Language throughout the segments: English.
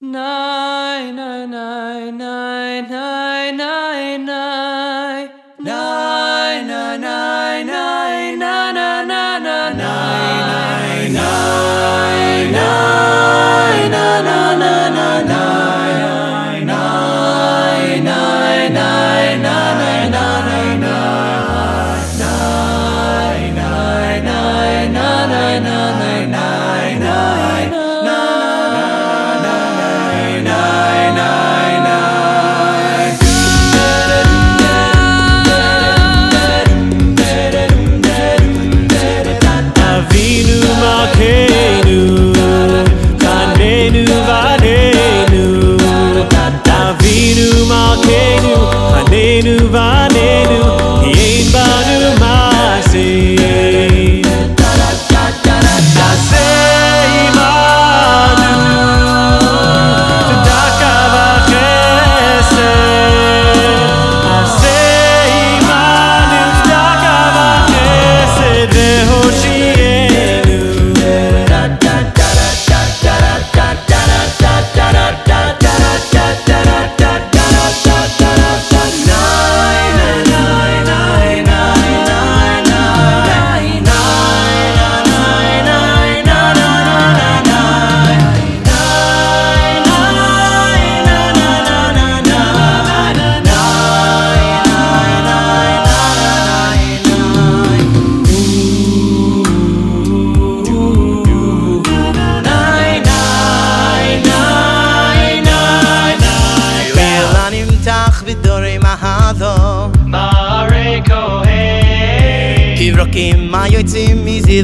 Nine, nine, nine, nine,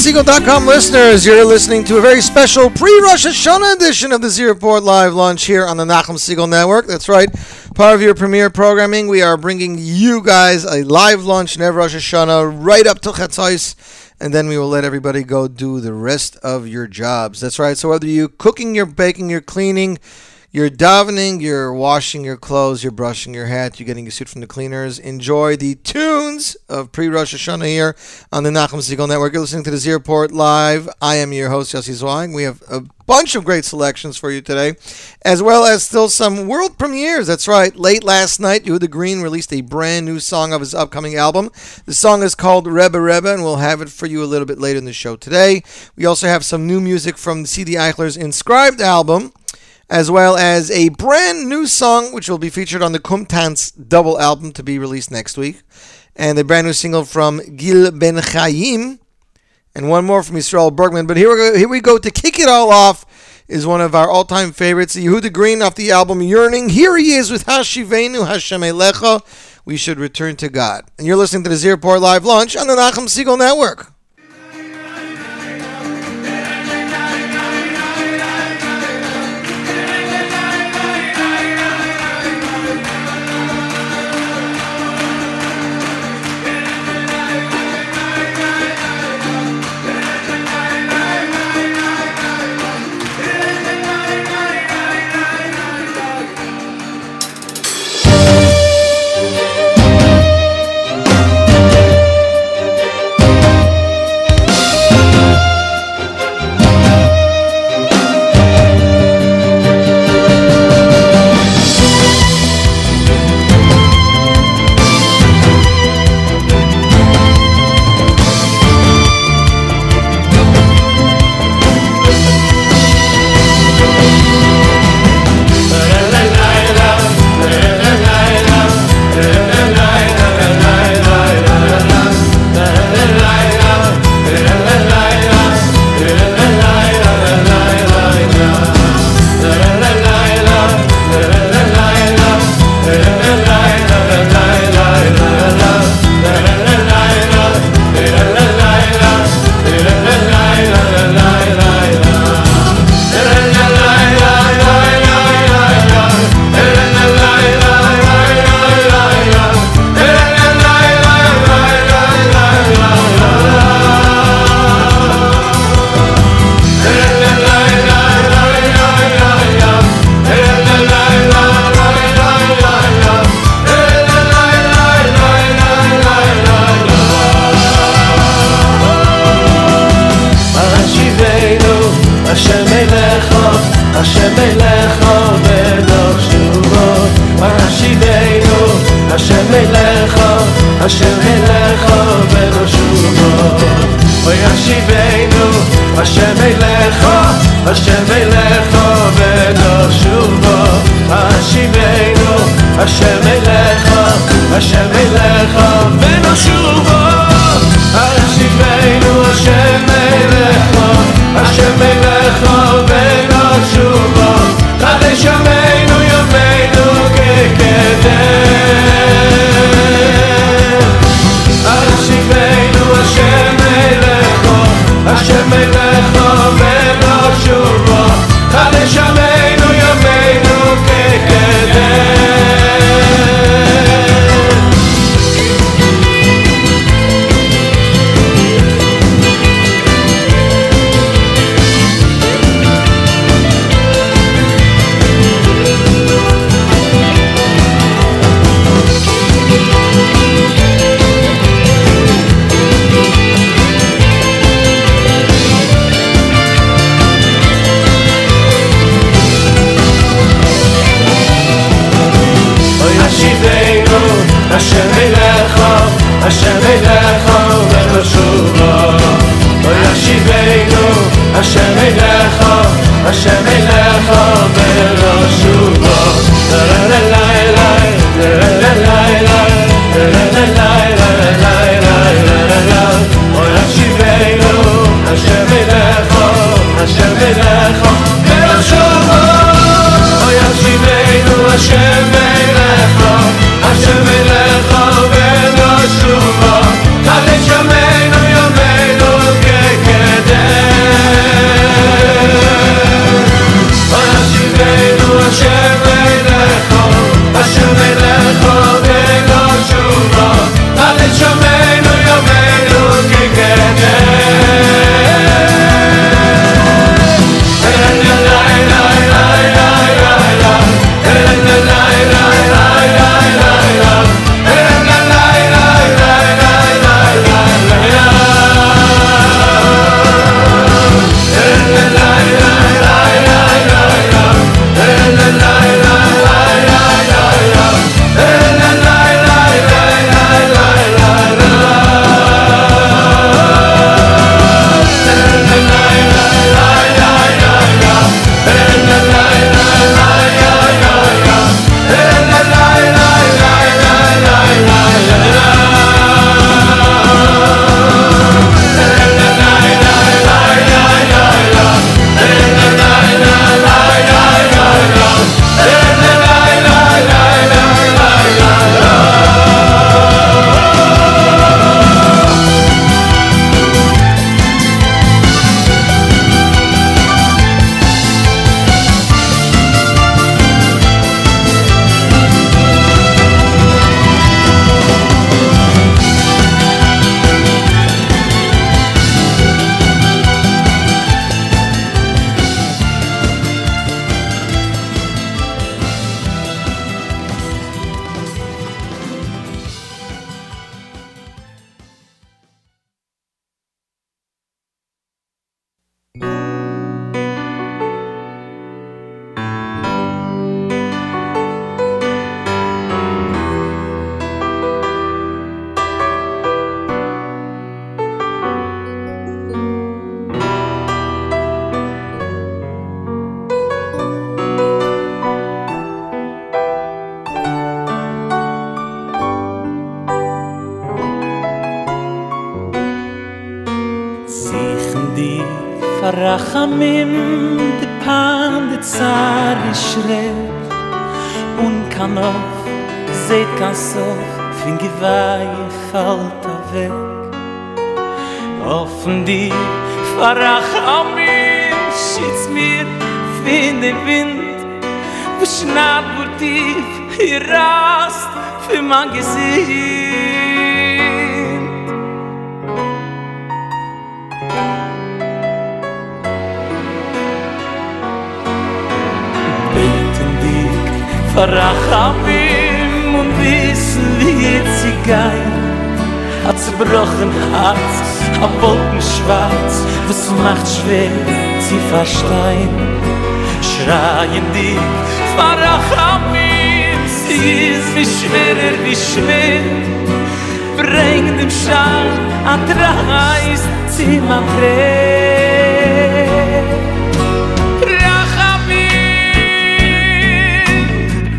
NachumSegal.com listeners. You're listening to a very special pre-Rosh Hashanah edition of the Z Report Live launch here on the Nachum Segal Network. That's right, part of your premiere programming. We are bringing you guys a live launch never Rosh Hashanah right up till Chatzos, and then we will let everybody go do the rest of your jobs. That's right. So whether you're cooking, you're baking, you're cleaning, you're davening, you're washing your clothes, you're brushing your hat, you're getting your suit from the cleaners. Enjoy the tunes of pre Rosh Hashanah here on the Nachum Segal Network. You're listening to the Z Report Live. I am your host, Yossi Zwang. We have a bunch of great selections for you today, as well as still some world premieres. That's right. Late last night, Yehuda Green released a brand new song of his upcoming album. The song is called Rebbe Rebbe, and we'll have it for you a little bit later in the show today. We also have some new music from C.D. Eichler's Inscribed album as well as a brand new song which will be featured on the Kumtans double album to be released next week, and a brand new single from Gil Ben Chaim, and one more from Israel Bergman. But here we go, here we go to kick it all off is one of our all-time favorites, Yehuda Green off the album Yearning. Here he is with Hashivenu Hashem Elecha. We should return to God. And you're listening to the Z Report Live Lunch on the Nachum Segal Network. Schmidt Bring dem Schall an Trais Zimmer frei Rachamim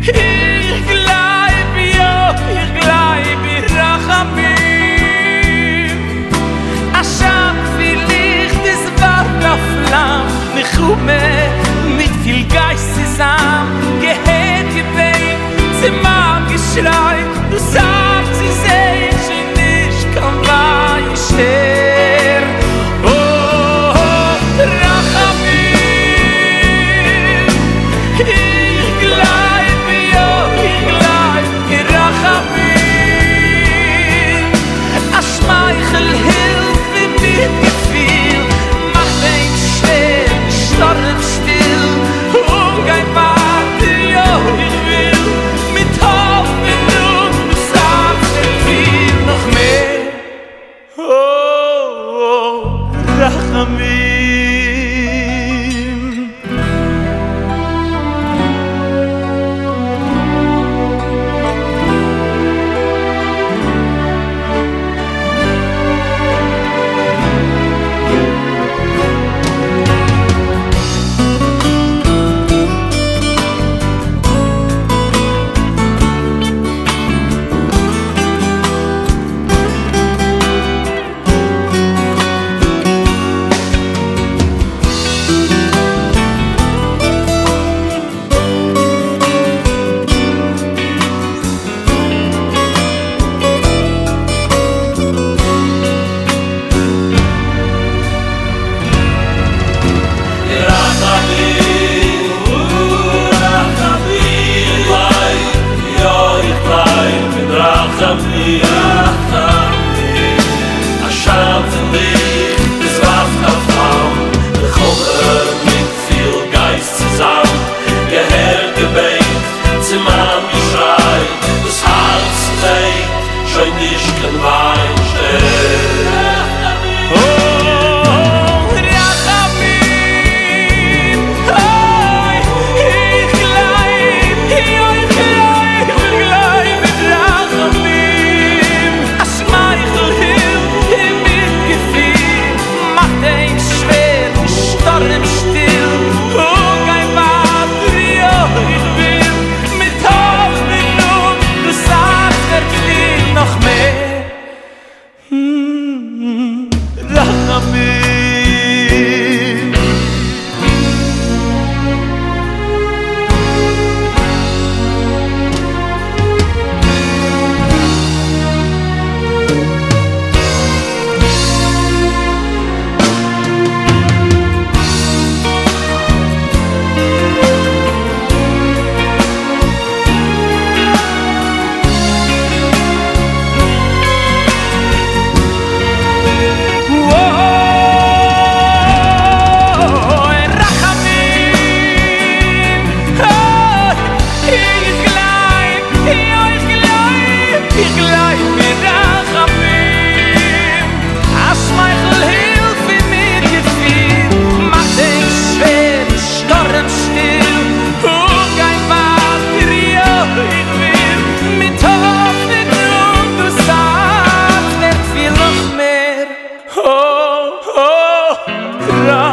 Ich bleib ja, ich bleib Rachamim Aschab wie Licht ist war noch Flamm Nichume mit viel Geist zusammen Gehe schreit, du sagst, sie sehen, sie nicht, komm.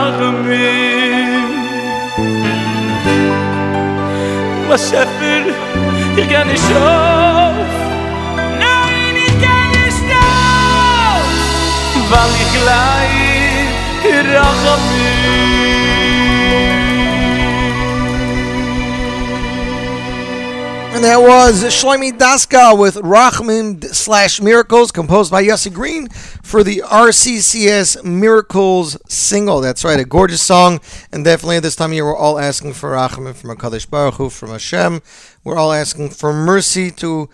רחמים Was schäfer, ich geh nicht auf. Nein, ich geh nicht Weil ich leid, rachmin And that was Shloime Daskal with Rachmim slash Miracles, composed by Yossi Green for the RCCS Miracles single. That's right, a gorgeous song. And definitely at this time of year, we're all asking for Rachmim from HaKadosh Baruch Hu, from Hashem. We're all asking for mercy to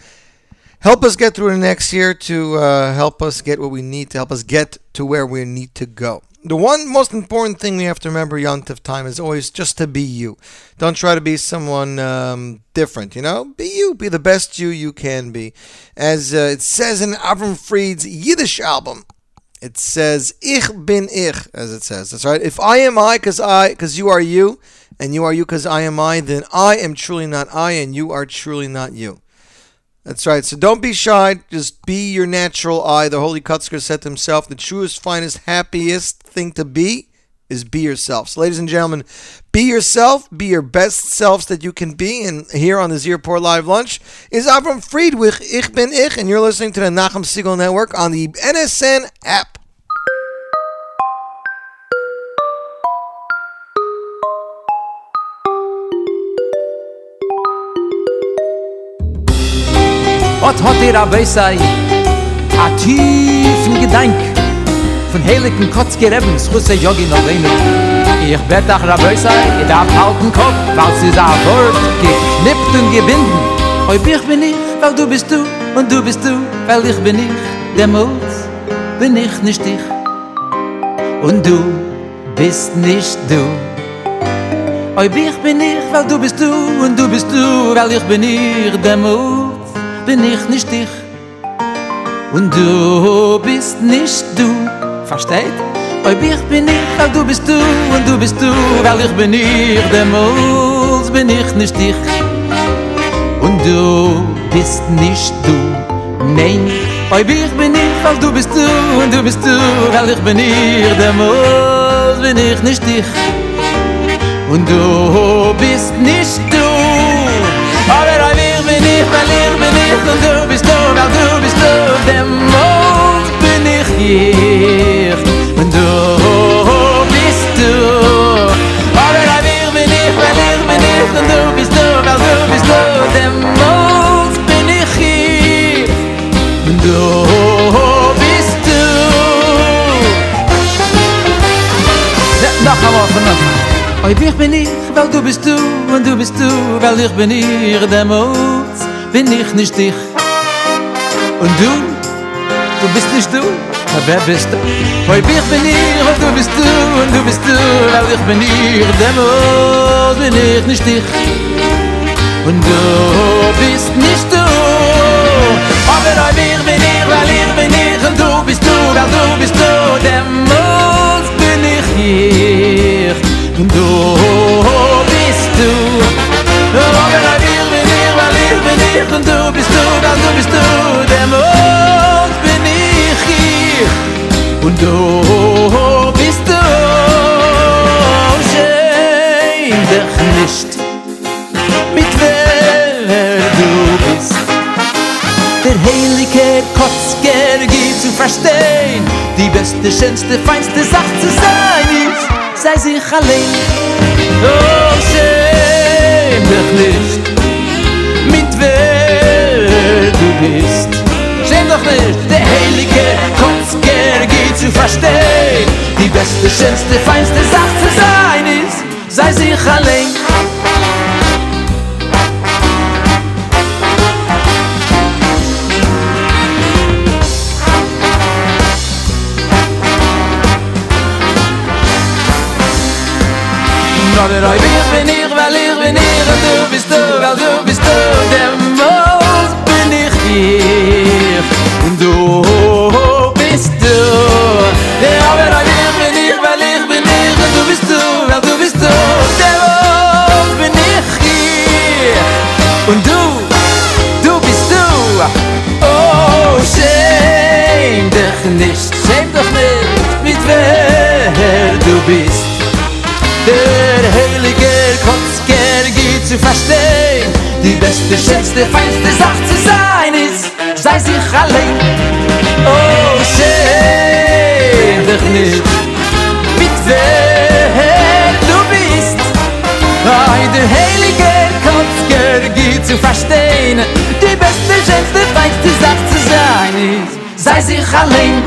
help us get through the next year, to uh, help us get what we need, to help us get to where we need to go. The one most important thing we have to remember Yontif time is always just to be you. Don't try to be someone um, different, you know? Be you. Be the best you you can be. As uh, it says in Avram Fried's Yiddish album, it says, Ich bin ich, as it says. That's right. If I am I, because I, because you are you, and you are you because I am I, then I am truly not I, and you are truly not you. That's right. So don't be shy. Just be your natural I. The Holy Kotzker said to himself, the truest, finest, happiest thing to be is be yourself. So, ladies and gentlemen, be yourself. Be your best selves that you can be. And here on the Z Report Live Lunch is Avram Friedrich, Ich Bin Ich, and you're listening to the Nachum Segal Network on the NSN app. Wat hat ihr aber sei a tiefen Gedank von heiligen Kotz gerebens russe Yogi no reine Ich bet ach rabei sei i darf halten Kopf weil sie sa Wort geknippt und gebinden. Oi ich bin ich weil du bist du und du bist du weil ich bin ich der Mut bin ich nicht ich. Und du bist nicht du. Oi ich bin ich weil du bist du und du bist du weil ich bin ich der Mut bin ich nicht ich und du bist nicht du. Versteht? Oi ich bin ich weil du bist du. Und du bist du weil ich bin ich. Mut bin ich nicht ich und du bist nicht du. Nein Oi ich bin ich weil du bist du. Und du bist du weil ich bin ich. Mut bin ich nicht ich und du bist nicht du bin ich hier und du bist du. Aber oi ich bin ich weil ich bin ich. Und du bist du weil du bist du. Der Mut bin ich hier. Und du bist du. Noch einmal von Anfang. Oi, ich bin ich, weil du bist du. Und du bist du, weil ich bin ich, der Mut bin ich nicht dich. Und du, du bist nicht du, wer bist du? Oi, ich bin ich, weil du bist du und du bist du, weil ich bin ich, der Mut bin ich nicht dich. Und du bist nicht du Aber oi, ich bin ich, weil ich bin ich Und du bist du, weil du bist du Der Mut bin ich hier Und du bist du Aber oi, ich bin ich, weil ich bin ich Und du bist du, weil du bist du Der Mut bin ich hier Und du bist du Schäm dich nicht mit wer du bist. Der heilige Kotzger geht zu verstehen, die beste, schönste, feinste Sache zu sein ist, sei sich allein. Oh, schäm dich nicht, mit wer du bist. Doch nicht, der heilige Kotzger geht zu verstehen, die beste, schönste, feinste Sache zu sein ist, sei sich allein. Aber ich bin der heilige Kotzker geht zu verstehen. Die beste, schönste, feinste Sache zu sein ist Sei sich allein. Oh, schäm dich nicht. Mit wer du bist Ei, der heilige Kotzker geht zu verstehen. Die beste, schönste, feinste Sache zu sein ist Sei sich allein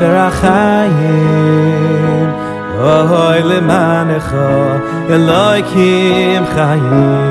בספר החיים, אוי למענך, אלוהיקים חיים.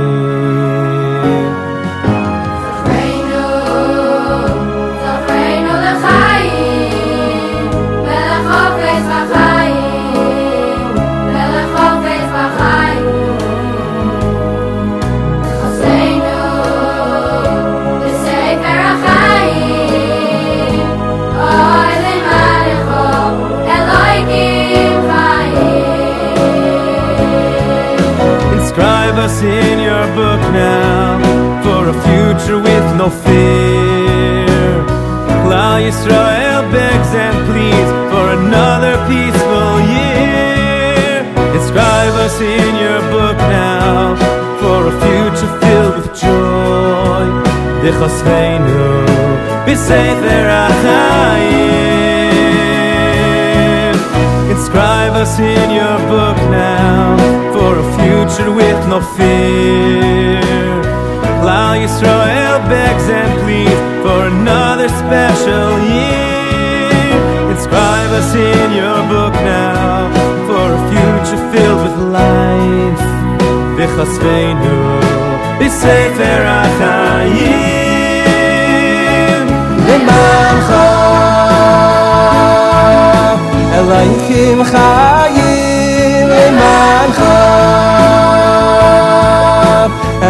Future with no fear. Klal Yisrael begs and pleads for another peaceful year. Inscribe us in your book now for a future filled with joy. V'chosfeinu b'sefer HaChaim. Inscribe us in your book now for a future with no fear. Klal Yisrael begs and pleads for another special year. Inscribe us in your book now for a future filled with life. V'chasveinu b'sefer HaChaim. L'mancha Elohim Chayim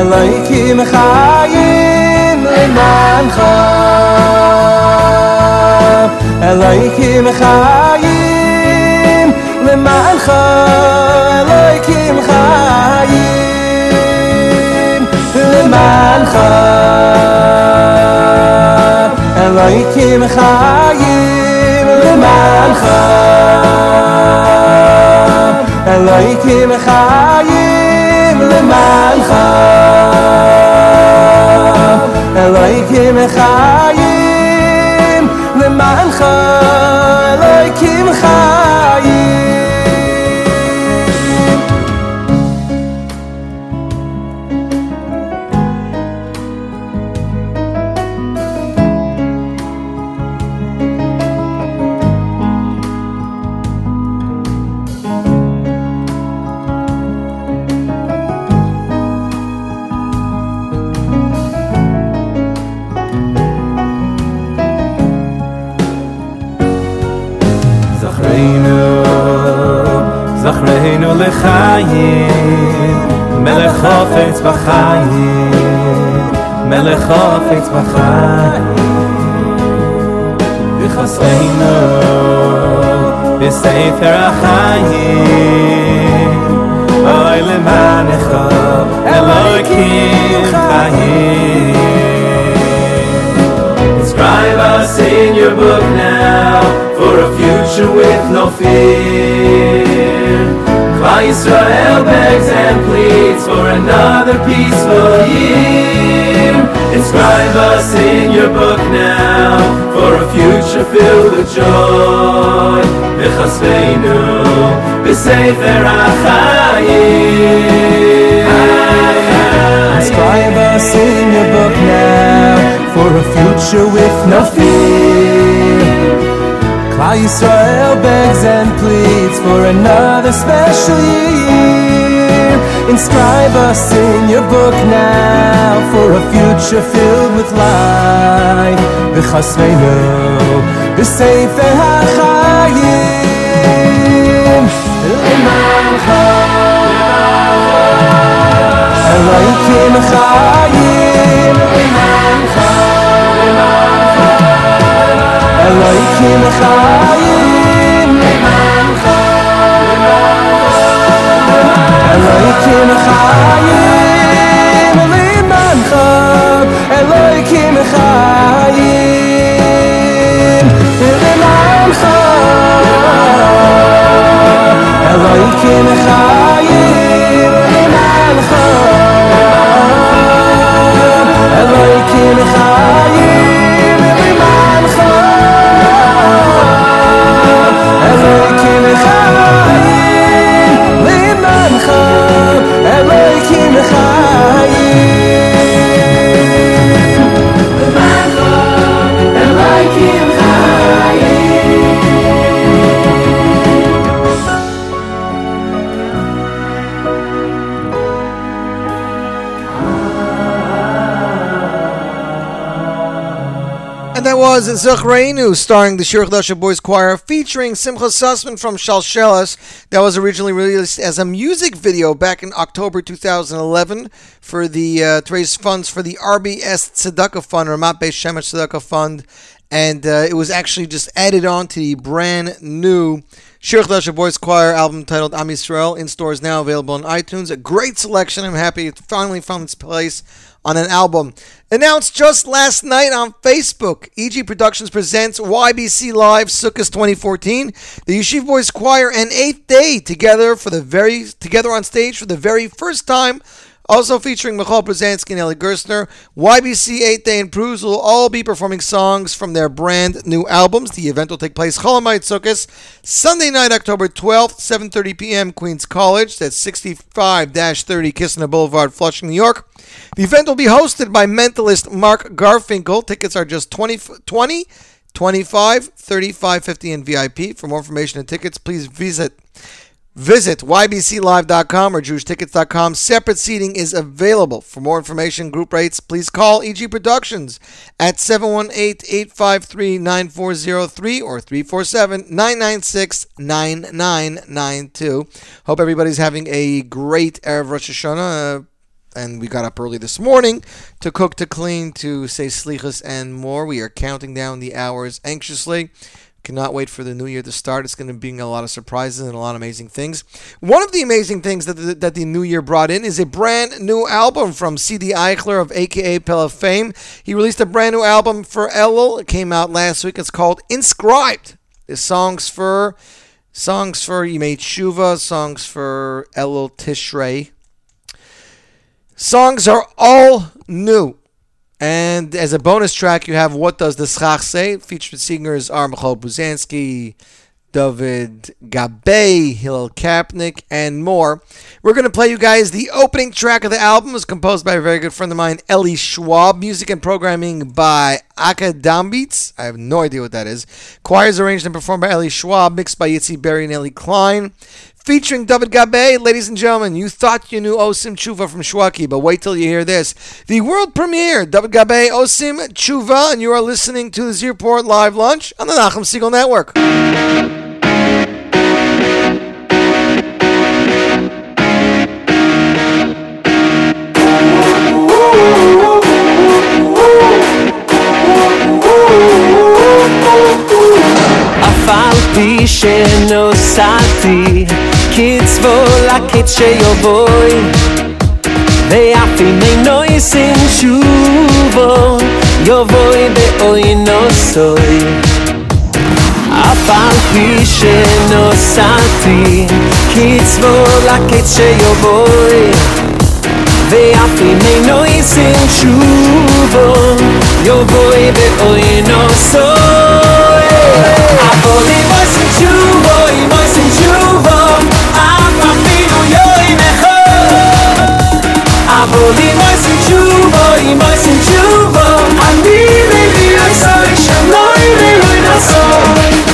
אלוהים חיים למענך אלוהים חיים למענך אלוהים חיים למענך אלוהים חיים למענך אלוהים חיים למענך אלוהים חיים למענך אלוהי כי מחיים למען חיים. אלוהי זכרנו לחיים, מלך חופץ בחיים, מלך חופץ בחיים. וחסרנו בספר החיים, אוי למענך, אלוהיקים חיים. Inscribe us in your book now for a future with no fear. Klal Yisrael begs and pleads for another peaceful year. Inscribe us in your book now for a future filled with joy. V'chasveinu b'sefer HaChayim. Inscribe us in your book now for a future with no fear. Klal Yisrael begs and pleads for another special year. Inscribe us in your book now for a future filled with life. V'chasveinu b'sefer HaChayim. L'mancha Elohim Chayim אז איך יקיימ חיי מנחה אז איך יקיימ חיי מנחה אז למענך יקיימ חיי was Zachreinu, starring the Shir Chadasha Boys Choir, featuring Simcha Sussman from Shalsheles. That was originally released as a music video back in October 2011 for the uh, to raise funds for the RBS Tzedakah Fund, or Beis Shemesh Tzedakah Fund, and uh, it was actually just added on to the brand new Shir Chadasha Boys Choir album titled Am Yisrael. In stores now, available on iTunes. A great selection. I'm happy it finally found its place on an album. Announced just last night on Facebook, EG Productions presents YBC Live Sukkot 2014. The Yeshiva Boys Choir and Eighth Day together for the very together on stage for the very first time. Also featuring Michoel Pruzansky and Ellie Gerstner, YBC 8th Day and Pruz will all be performing songs from their brand new albums. The event will take place Chol Hamoed Sukkot, Sunday night, October 12th, 7.30 p.m., Queens College. That's 65-30 Kissena Boulevard, Flushing, New York. The event will be hosted by mentalist Mark Garfinkel. Tickets are just 20, 20 25, 35, 50 in VIP. For more information and tickets, please visit Visit ybclive.com or jewishtickets.com. Separate seating is available. For more information, group rates, please call EG Productions at 718-853-9403 or 347-996-9992. Hope everybody's having a great Erev Rosh Hashanah. Uh, and we got up early this morning to cook, to clean, to say slichas and more. We are counting down the hours anxiously. Cannot wait for the new year to start. It's going to be a lot of surprises and a lot of amazing things. One of the amazing things that the, that the new year brought in is a brand new album from C.D. Eichler of AKA Pell of Fame. He released a brand new album for Elul. It came out last week. It's called Inscribed. It's songs for songs for Yimei Tshuva, songs for Elul Tishrei. Songs are all new. And as a bonus track, you have What Does the Schach Say? Featured singers are Michoel Pruzansky, David Gabe, Hillel Kapnick, and more. We're going to play you guys the opening track of the album. Was composed by a very good friend of mine, Ellie Schwab. Music and programming by Aka Dambits. I have no idea what that is. Choirs arranged and performed by Ellie Schwab, mixed by Yitzi Berry and Ellie Klein featuring David Gabe. Ladies and gentlemen, you thought you knew Osim Chuva from Shwekey, but wait till you hear this. The world premiere, David Gabe, Osim Chuva, and you are listening to the Z Report Live Lunch on the Nachum Segal Network. אף על פי שנוסעתי קצבו לקט שיובוי ואף אם אינו יסין שובו יובוי באוי נוסוי אף על פי שנוסעתי קצבו לקט שיובוי ואף אם אינו יסין שובו יובוי באוי נוסוי אבל אם עושים אבל אם עושים תשובו, אם עושים תשובו אני מביא עשוי שלא יראוי נסוי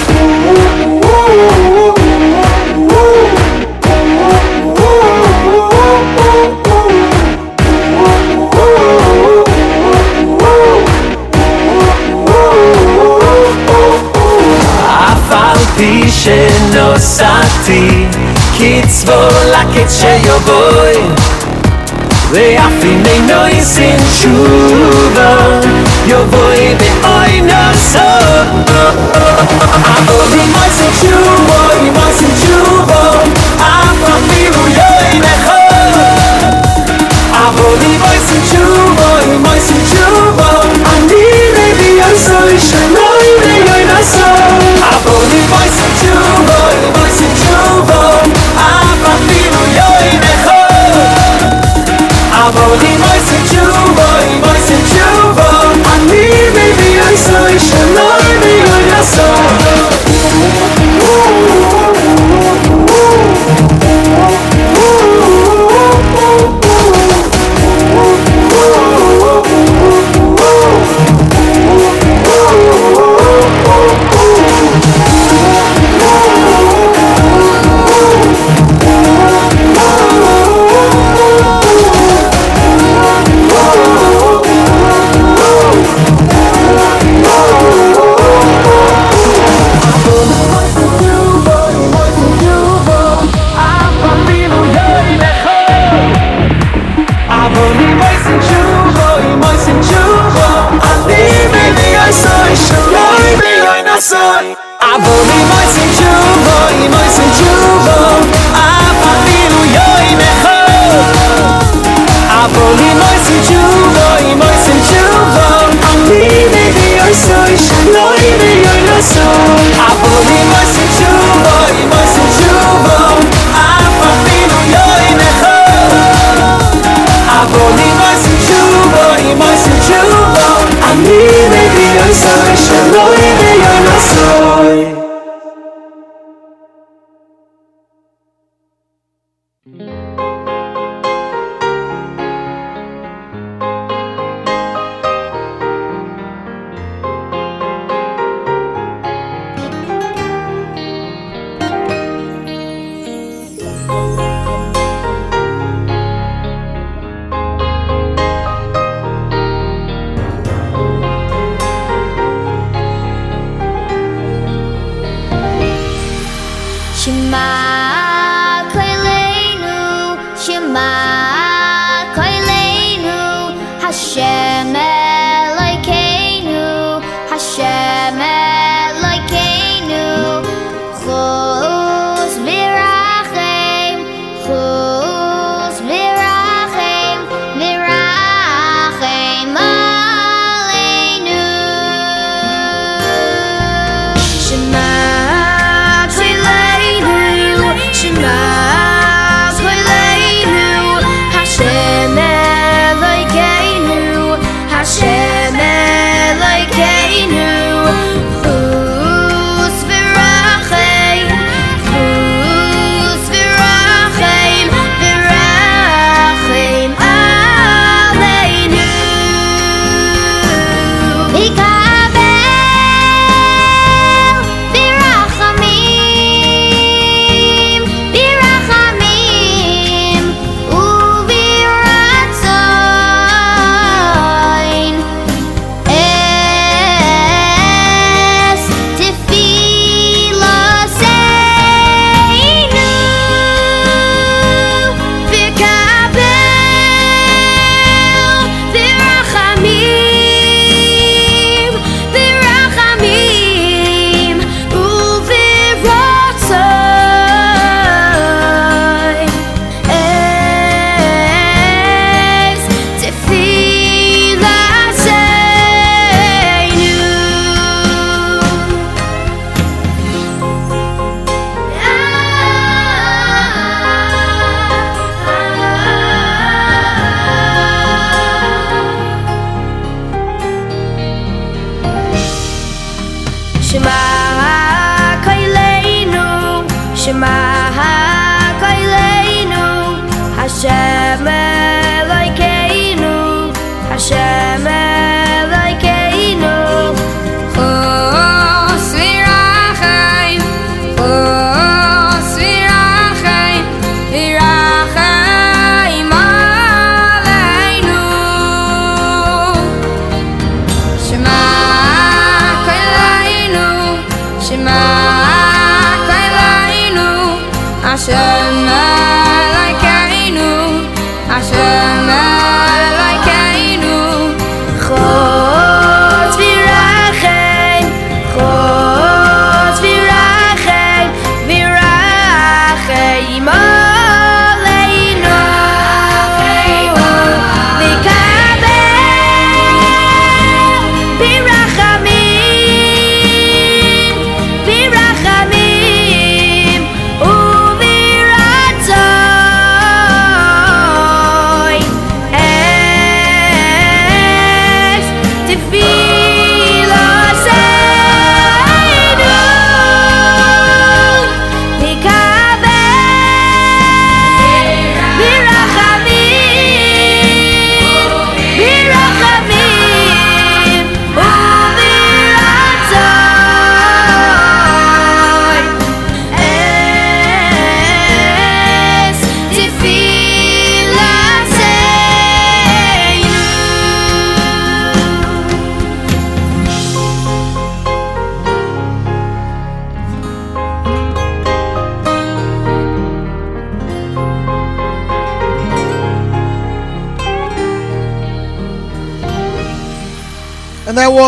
אף על פי שנוסעתי קצבו לקט שיובוי ואפיני נויסין שובה יובוי באוי נחסות אבו במויסין שובה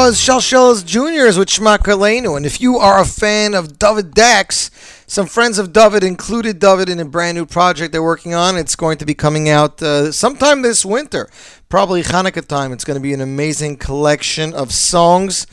was Shalsheles Juniors with Shema Kalenu. And if you are a fan of David Dax, some friends of David included David in a brand new project they're working on. It's going to be coming out uh, sometime this winter, probably Hanukkah time. It's going to be an amazing collection of songs.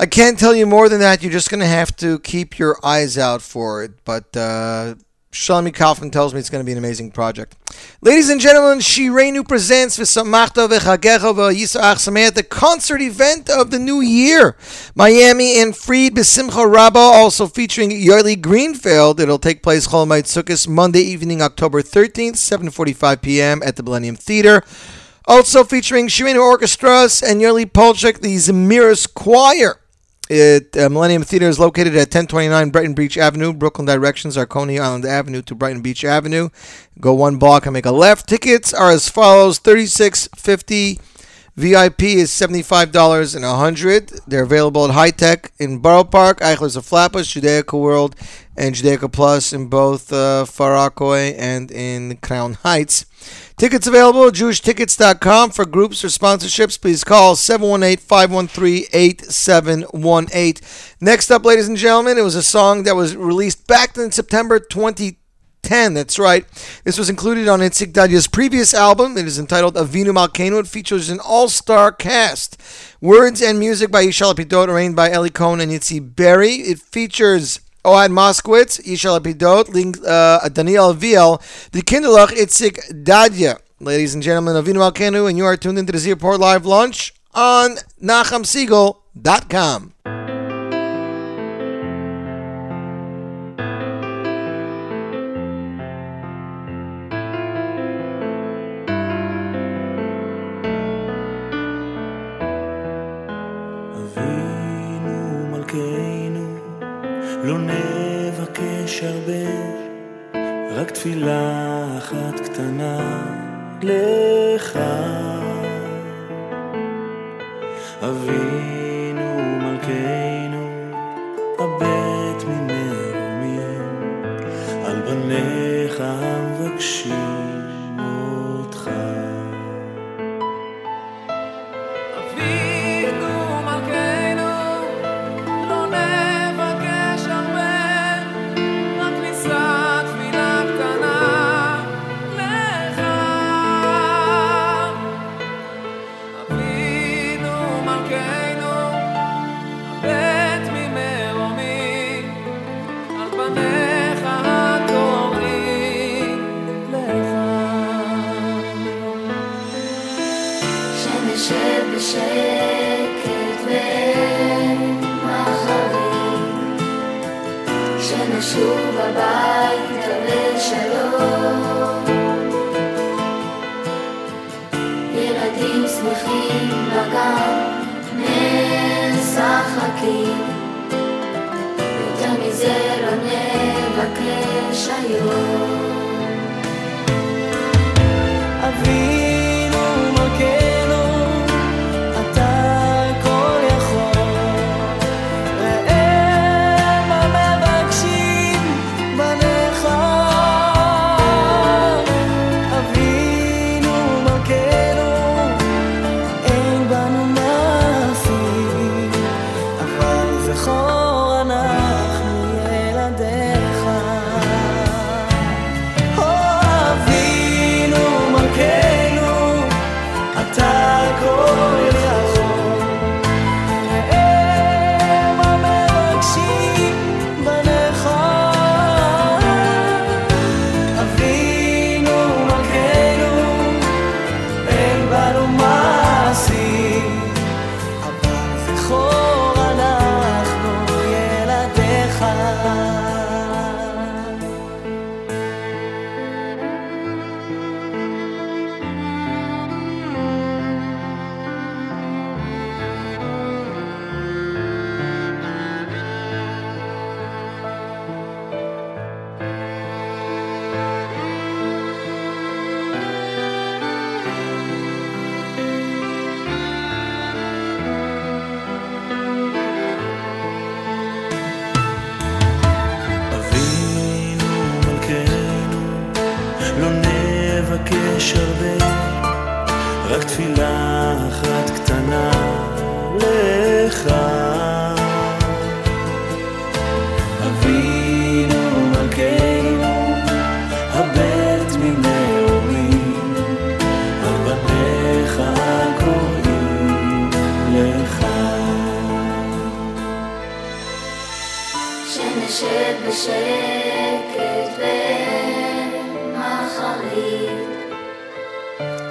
I can't tell you more than that. You're just going to have to keep your eyes out for it. But uh, Shalmi Kaufman tells me it's going to be an amazing project. Ladies and gentlemen, Shirenu presents V'samachta v'chagecha v'yisach sameach, the concert event of the new year. Miami and Freed B'simcha Rabba, also featuring Yoeli Greenfield. It'll take place Chol Hamoed Sukkot Monday evening, October 13th, 7.45 p.m. at the Millennium Theater. Also featuring Shirenu Orchestras and Yoeli Polchak, the Zemiris Choir. It uh, Millennium Theater is located at 1029 Brighton Beach Avenue. Brooklyn directions are Coney Island Avenue to Brighton Beach Avenue. Go one block and make a left. Tickets are as follows: 36.50. VIP is $75 and 100 They're available at High Tech in Borough Park, Eichler's of Flatbush, Judaica World, and Judaica Plus in both uh, Far Rockaway and in Crown Heights. Tickets available at jewishtickets.com. For groups or sponsorships, please call 718-513-8718. Next up, ladies and gentlemen, it was a song that was released back in September 2010. That's right. This was included on Itzik Dadia's previous album. It is entitled Avinu Malkeinu. It features an all-star cast. Words and music by Yishai Lapidot, arranged by Eli Cohen and Yitzi Berry. It features Ohad Moskowitz, Yishai Lapidot, uh, Daniel Viel, the Kinderlach Itzik Dadia. Ladies and gentlemen, Avinu Malkeinu, and you are tuned into the Z Report Live launch on NachumSegal.com. מילה אחת קטנה לך, אבי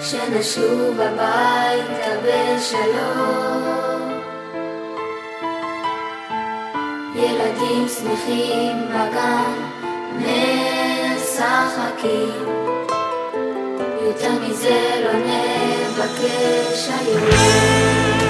שנשוב הביתה בשלום. ילדים שמחים בגן משחקים. יותר מזה לא נבקש היום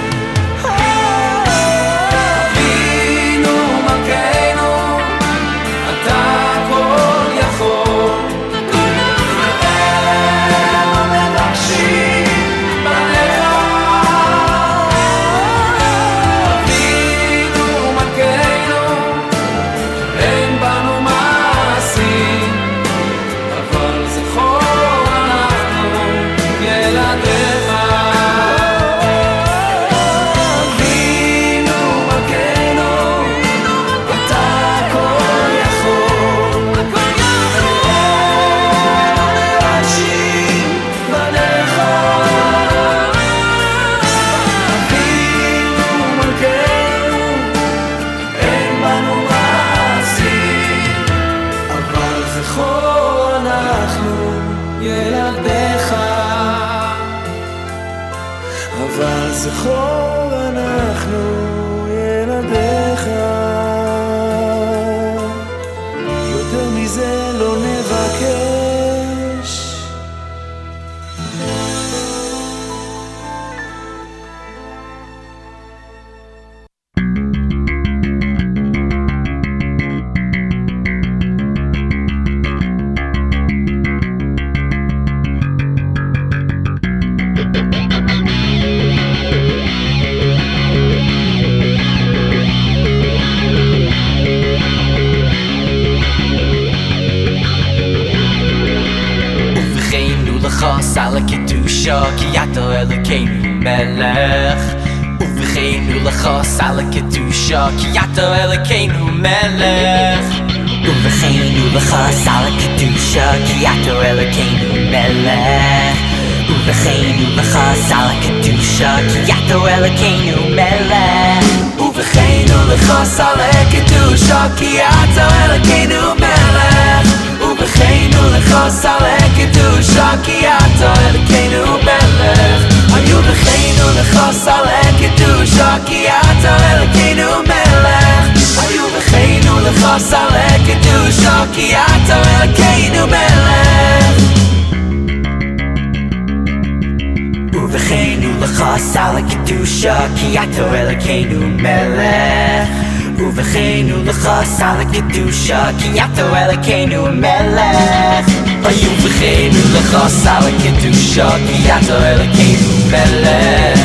מלך ובכינו לך סל הקדושה כי אתה אלוקינו מלך. ובכינו לך סל הקדושה כי אתה אלוקינו מלך. ובכינו לך סל הקדושה כי אתה אלוקינו מלך. ובכינו לך סל הקדושה כי אתה אלוקינו מלך. ובכינו לך סל הקדושה כי אתה אלוקינו מלך היו בכינו לך סל הקדושה כי אתה אלוקינו מלך היו בכינו לך סל הקדושה כי אתה אלוקינו מלך ובכינו לך סל הקדושה כי אתה אלוקינו מלך ובכינו לך סל הקדושה כי אתה אלוקינו מלך היו בכינו לך סל הקדושה כי אתה אלוקינו מלך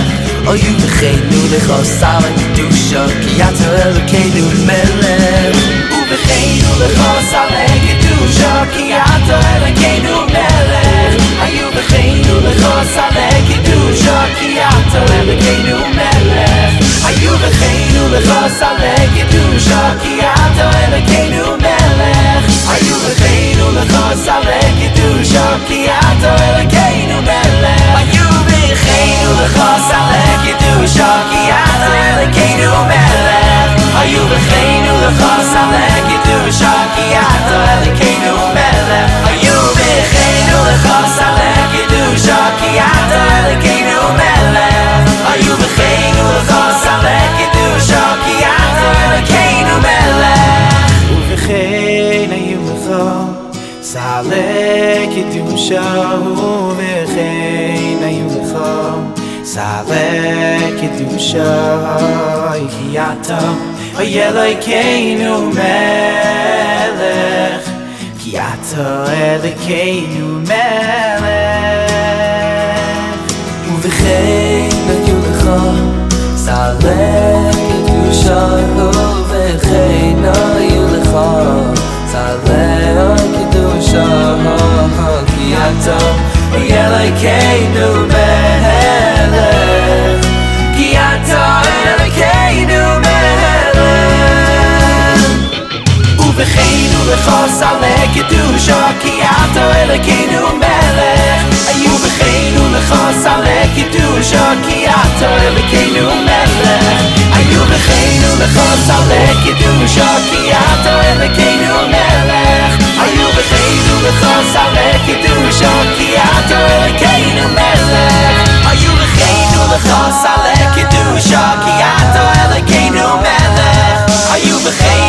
היו בכינו לך סל הקדושה כי אתה אלוקינו מלך ובכינו לך סל הקדושה כי אתה אלוקינו מלך היו בכינו לך סל הקדושה כי אתה אלוקינו מלך היו בכינו לך סל הקדושה כי אתה אלוקינו מלך היו בכינו לך סל הקדושה כי אתה אלוקינו מלך היו khaynu ve khos al du shaki az le khaynu mele ayu ve khaynu ve khos al du shaki az le khaynu mele ayu ve khaynu ve khos al du shaki az le khaynu mele ayu ve khaynu du mele du סלי קדושה כי אתה אלוקינו מלך כי אתה אלוקינו מלך ובכן היו לך סלי קדושה ובכן היו לך סלי קדושה כי אתה אלוקינו מלך כי אתה בחינו וחוס על הקדושו כי אתה אלוקינו מלך היו בחינו וחוס על הקדושו כי אתה אלוקינו מלך היו בחינו וחוס על הקדושו כי אתה אלוקינו מלך היו בחינו וחוס על הקדושו כי אתה אלוקינו מלך היו בחינו וחוס על הקדושו כי אתה אלוקינו מלך היו בחינו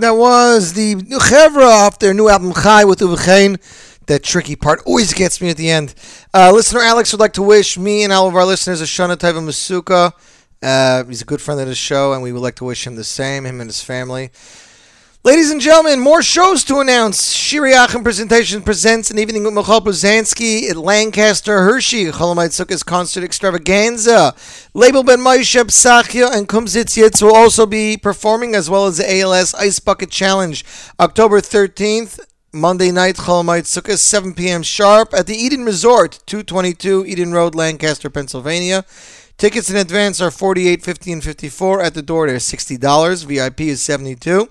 That was the new Chevra off their new album Chai with Uvechain. That tricky part always gets me at the end. Uh, listener Alex would like to wish me and all of our listeners a Shana Taiva Masuka. Uh, he's a good friend of the show, and we would like to wish him the same, him and his family. Ladies and gentlemen, more shows to announce. Shiri Achim Presentation presents an evening with Michoel Pruzansky at Lancaster Hershey, Chol Hamoed Sukkah's concert extravaganza. Label Ben Moshe Psachia and Kumzitz Yitz will also be performing, as well as the ALS Ice Bucket Challenge, October 13th. Monday night, Chol Hamoed Sukkah, 7 p.m. sharp at the Eden Resort, 222 Eden Road, Lancaster, Pennsylvania. Tickets in advance are 48 50 and 54 At the door, they're $60. VIP is 72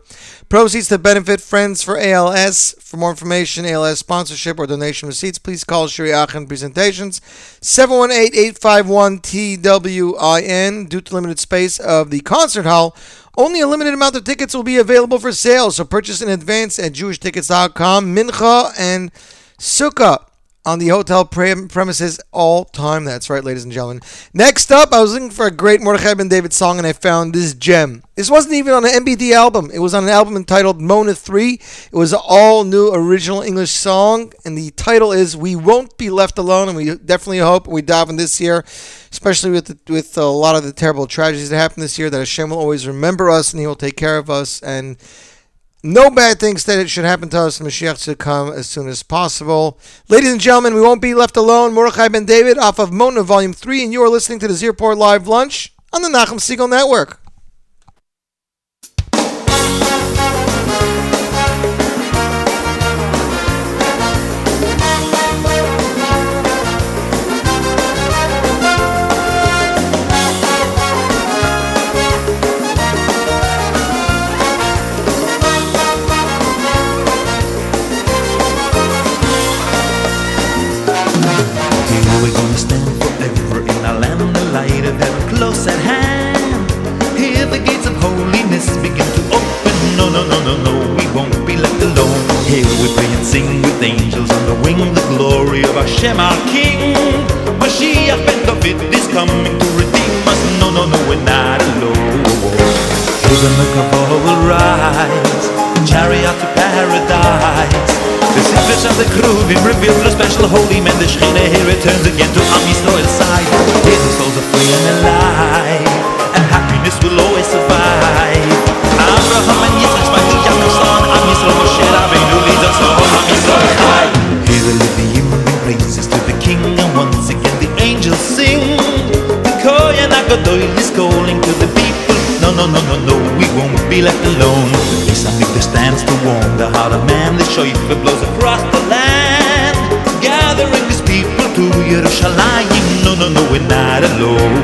Proceeds to benefit Friends for ALS. For more information, ALS sponsorship, or donation receipts, please call Shiri Aachen Presentations 718-851-TWIN. Due to limited space of the concert hall, only a limited amount of tickets will be available for sale, so purchase in advance at jewishtickets.com. Mincha and Sukkah on the hotel pre- premises all time. That's right, ladies and gentlemen. Next up, I was looking for a great Mordechai Ben David song, and I found this gem. This wasn't even on an MBD album. It was on an album entitled Mona 3. It was an all new original English song, and the title is We Won't Be Left Alone, and we definitely hope we dive in this year, especially with, the, with a lot of the terrible tragedies that happened this year, that Hashem will always remember us, and He will take care of us, and no bad things that it should happen to us. Mashiach to come as soon as possible. Ladies and gentlemen, we won't be left alone. Mordechai Ben David off of Mona Volume 3, and you are listening to the Z Report Live Lunch on the Nachum Segal Network. Special holy men. The Shekhinah here returns again to Am Yisrael's side. Here the souls are free and alive, and happiness will always survive. Abraham and Yitzchak, Shmati, Yaakov, son, Am Yisrael, Moshe Rabbeinu leads us all. Am Yisrael Chai. Here the Leviim bring praises to the King, and once again the angels sing. The Kohen HaGadol is calling to the people. No, no, no, no, no, we won't be left alone. The Isamikdash stands to warm the heart of man. The shofar blows across the land, Yerushalayim. No, no, no, we're not alone.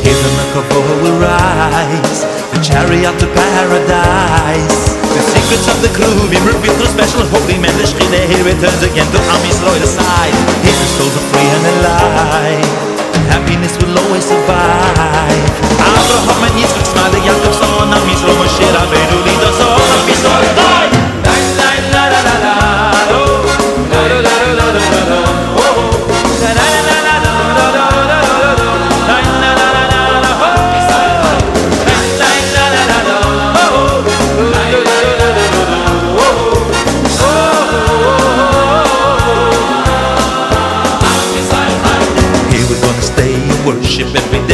Here the Merkava will rise, the chariot to paradise. The secrets of the Kruvim revealed through special holy men. The Shekhinah here returns again to Am Yisrael's side. Here the souls are free and alive. Happiness will always survive. Abraham and Yitzchak, Smiley, Yaakov, son, Am Yisrael, Moshe Rabbeinu, lead us all. Am Yisrael, die!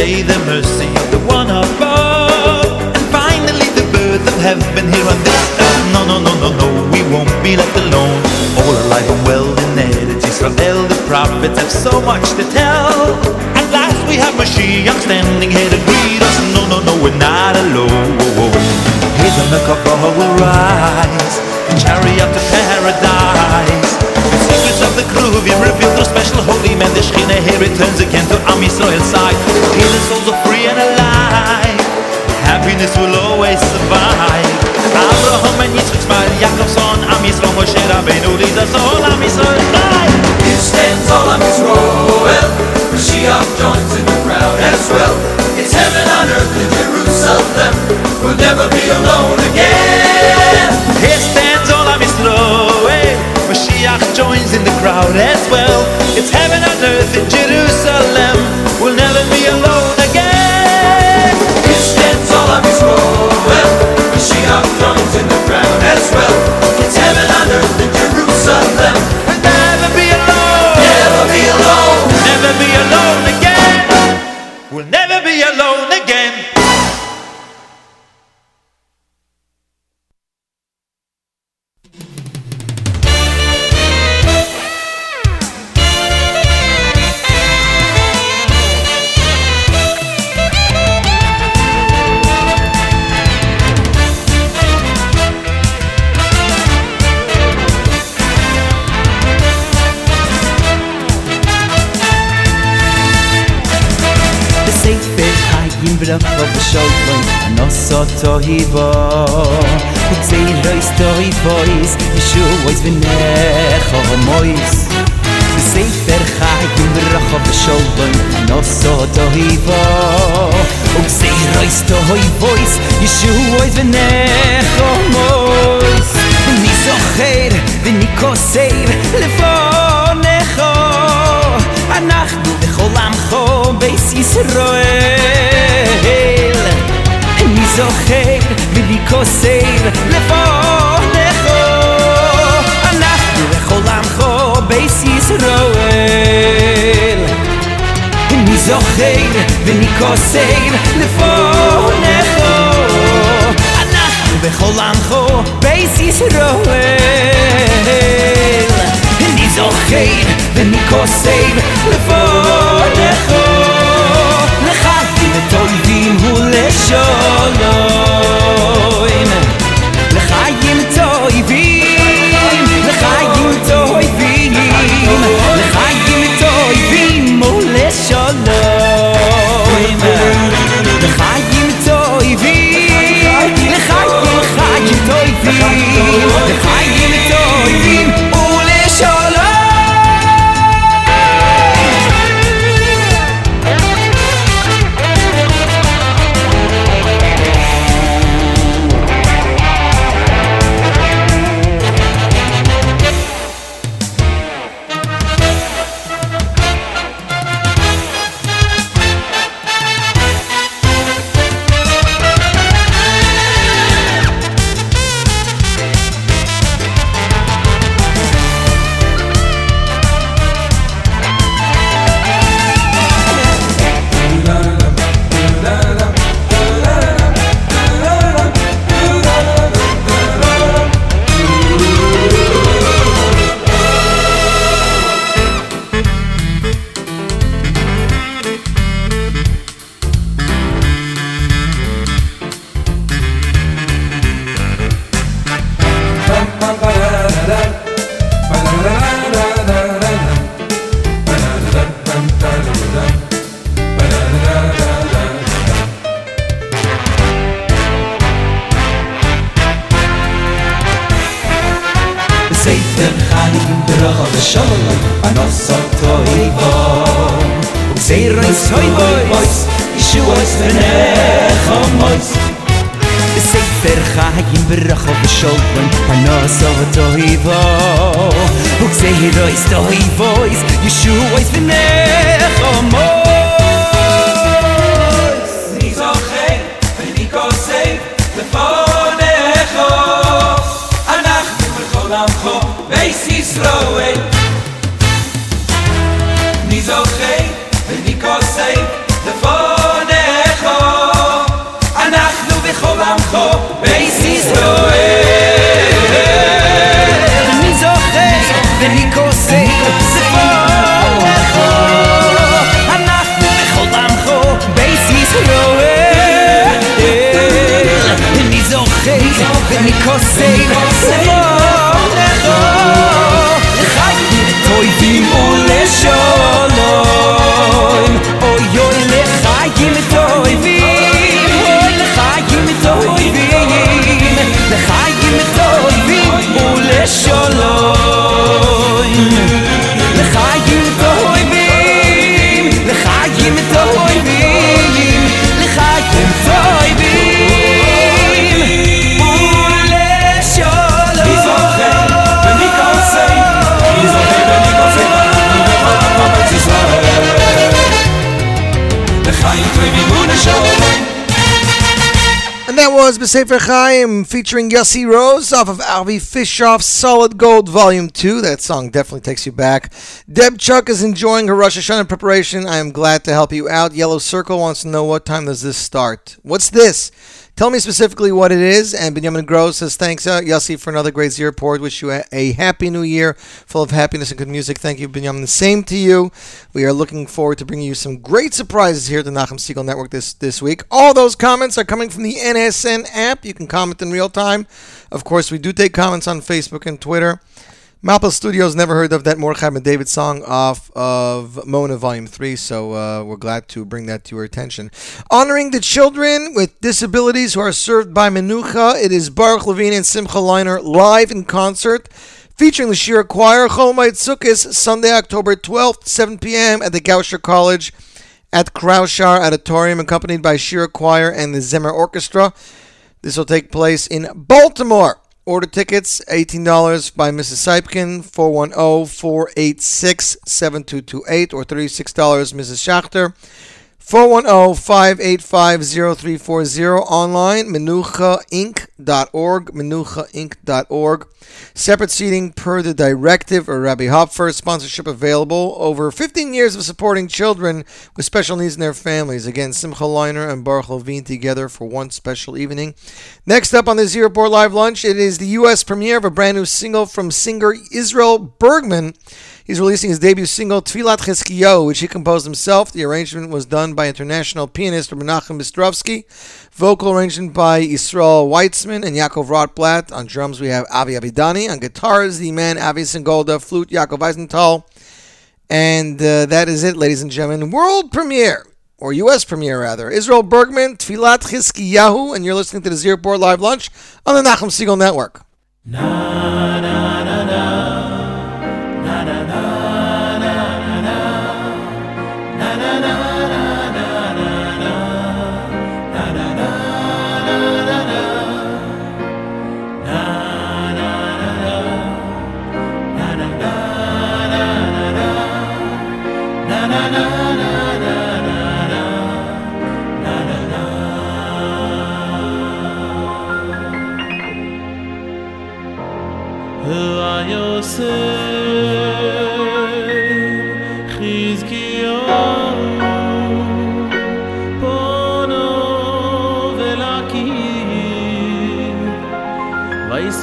Day the mercy of the one above. And finally, the birth of heaven here on this earth. No, no, no, no, no, we won't be left alone. All alive and well in Eretz Israel, the prophets have so much to tell. At last, we have Mashiach standing here to greet us. No, no, no, we're not alone. Here's the Merkava will rise, chariot to paradise. Of the Kruvim revealed through special holy men. The Shekhinah here returns again to Am Yisrael's side. The souls are free and alive. Happiness will always survive. Abraham and Yitzchak smile, Yaakov's son, Am Yisrael, Moshe Rabbeinu leads us all. Am Yisrael live. Here stands all of Israel. Mashiach joins in the crowd as well. It's heaven on earth in Jerusalem. We'll never be alone again. Here stands all Am Yisrael. Joins in the crowd as well. It's heaven on earth in Jerusalem. We'll never be alone again. Here stands all of Israel. Mashiach joins in the crowd as well. It's heaven on earth story boy it's a little story boys the show was been there for moys the safe der khay kum der rakh of the boy no so to he boy say the story boys the show was been there of moys ni so khair ve ni ko sev le fon anach du de kholam kho beis israel זוכר ולי כוסר לפונך אנחנו בכל עמך בייס ישראל אני זוכר ולי כוסר לפונך אנחנו בכל עמך בייס ישראל אני זוכר ואני כוסר לפונך טובים ולשונוים לחיים טובים לחיים טובים לחיים טובים ולשונוים לחיים טובים לחיים חיים טובים Was Besefer Chaim featuring Yossi Rose off of Avi Fishoff's Solid Gold Volume 2. That song definitely takes you back. Deb Chuck is enjoying her Rosh Hashanah preparation. I am glad to help you out. Yellow Circle wants to know what time does this start? What's this? Tell me specifically what it is. And Benjamin Gross says, Thanks, uh, Yossi, for another great Z report. Wish you a, a happy new year full of happiness and good music. Thank you, Benjamin. The same to you. We are looking forward to bringing you some great surprises here at the Nachum Segal Network this, this week. All those comments are coming from the NSN app. You can comment in real time. Of course, we do take comments on Facebook and Twitter. Malpa Studios never heard of that Mordechai Ben David song off of Mona Volume 3, so uh, we're glad to bring that to your attention. Honoring the children with disabilities who are served by Menucha, it is Baruch Levine and Simcha Leiner live in concert featuring the Shira Choir, Chol Hamoed Sukkis, Sunday, October 12th, 7 p.m. at the Goucher College at Kraushaar Auditorium, accompanied by Shira Choir and the Zimmer Orchestra. This will take place in Baltimore. Order tickets, $18 by Mrs. Seipkin, 410-486-7228, or $36 Mrs. Schachter. 410-585-0340 online menuchainc.org menuchainc.org separate seating per the directive of Rabbi Hopfer. Sponsorship available. Over 15 years of supporting children with special needs in their families. Again Simcha Leiner and Baruch Levine together for one special evening. Next up on the Z Report Live Lunch it is the US premiere of a brand new single from singer Israel Bergman He's releasing his debut single, Tfilat Cheskiyahu, which he composed himself. The arrangement was done by international pianist Menachem Bistrovsky. Vocal arrangement by Israel Weitzman and Yaakov Rotblatt. On drums, we have Avi Abidani. On guitars, the man Avi Singolda. Flute, Yaakov Eisenthal. And uh, that is it, ladies and gentlemen. World premiere, or U.S. premiere, rather. Israel Bergman, Tfilat Cheskiyahu, and you're listening to the Z Report Live Lunch on the Nachum Segal Network.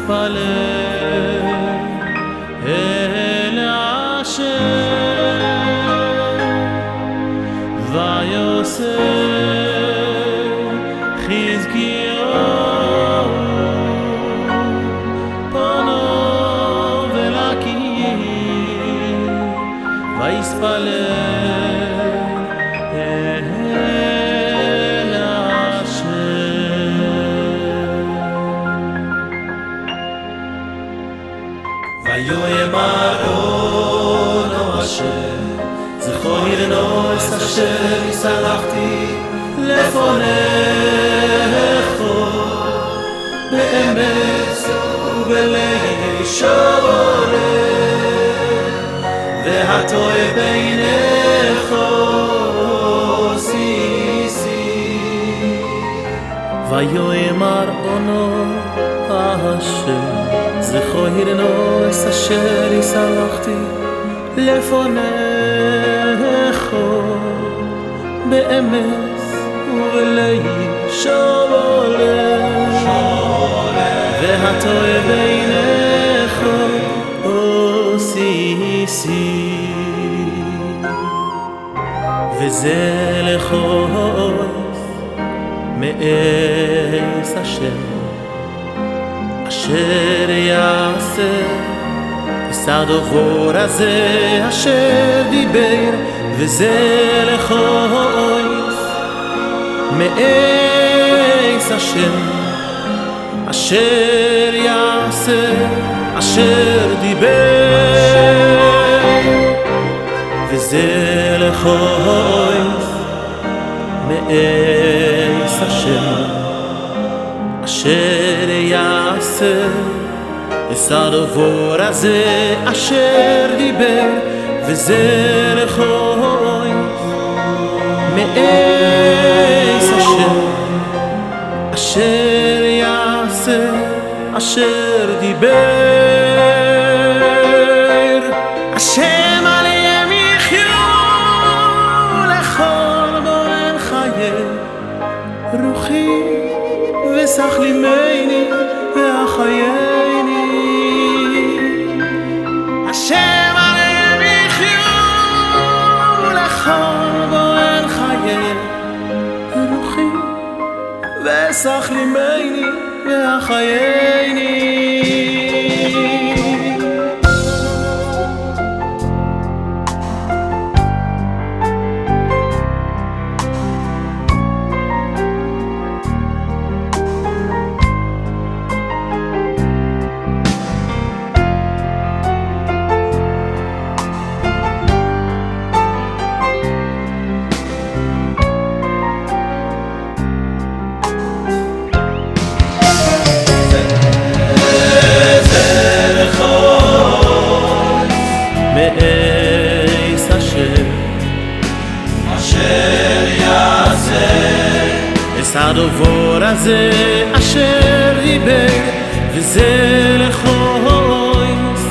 palabras. סלחתי לפונך באמץ ובלב שורר והטועה בינך סיסי. ויאמר עונו השם זכו הרנוס אשר יסלחתי לפונך באמס ובלי שולם והטועה בעיניך עושיסי וזה לחוס מאס השם אשר יעשה. יסעד עבור הזה אשר דיבר וזה לכוייך מעץ השם אשר יעשה אשר דיבר. וזה לכוייך מעץ השם אשר יעשה את הדבור הזה אשר דיבר. וזר חוי מאס אשר אשר יעשה אשר דיבר. سخلي مايني يا خييني. הזה אשר איבד וזה לחויס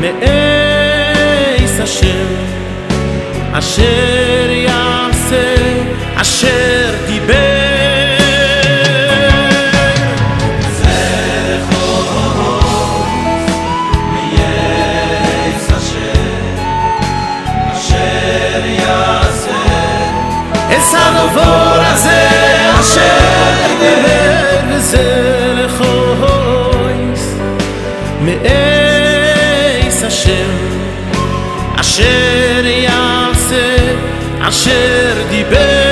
מאיס אשר אשר יעשה אשר דיבר nascer de bem.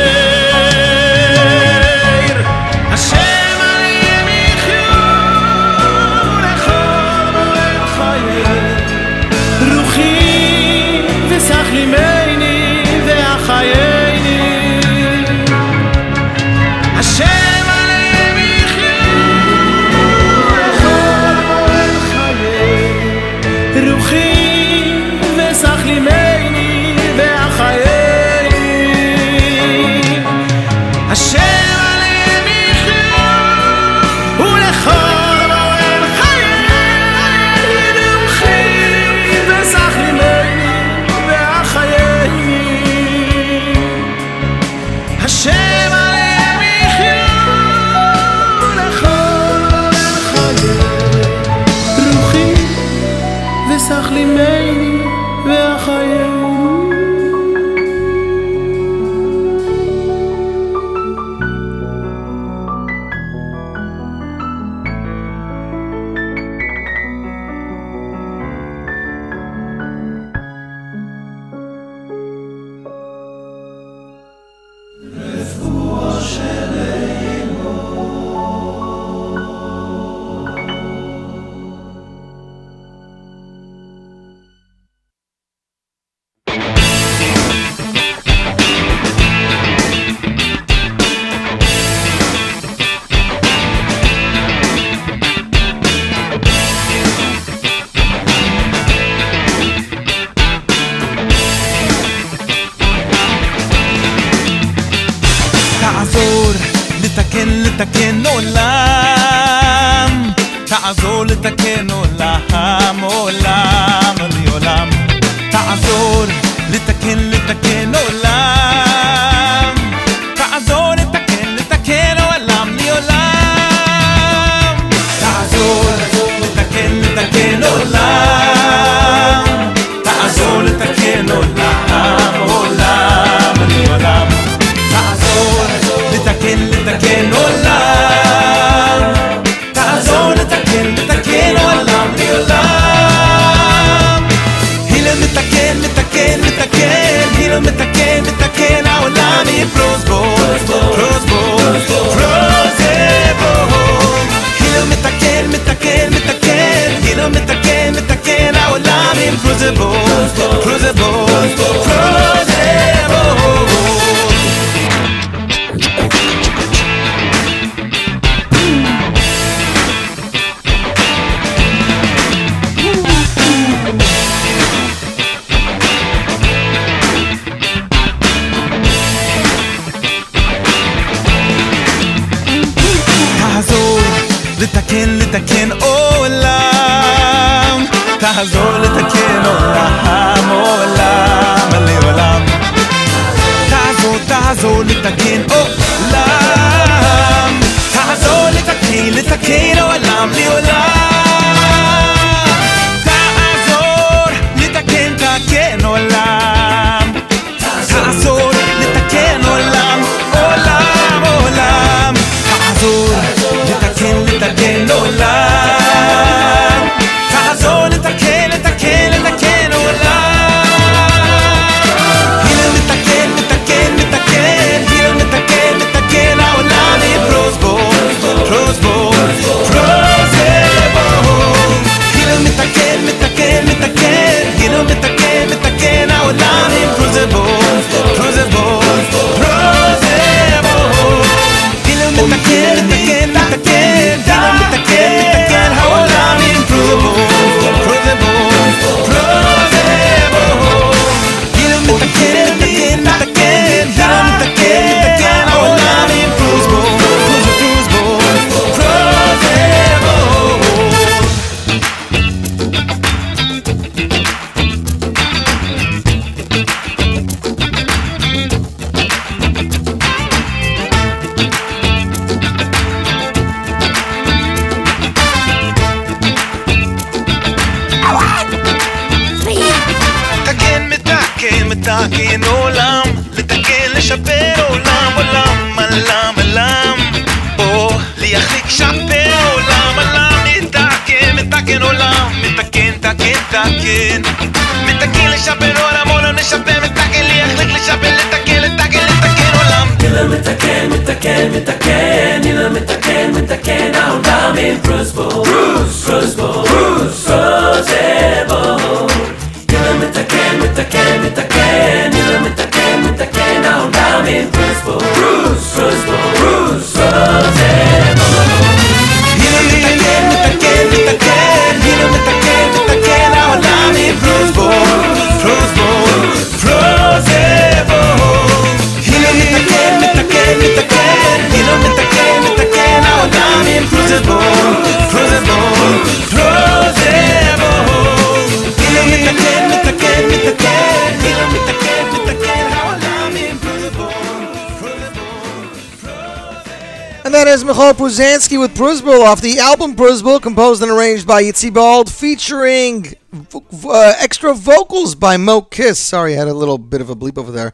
Michoel Pruzansky with Pruzbul off the album Pruzbul, composed and arranged by Yitzi Bald, featuring uh, extra vocals by Mo Kiss. Sorry, I had a little bit of a bleep over there.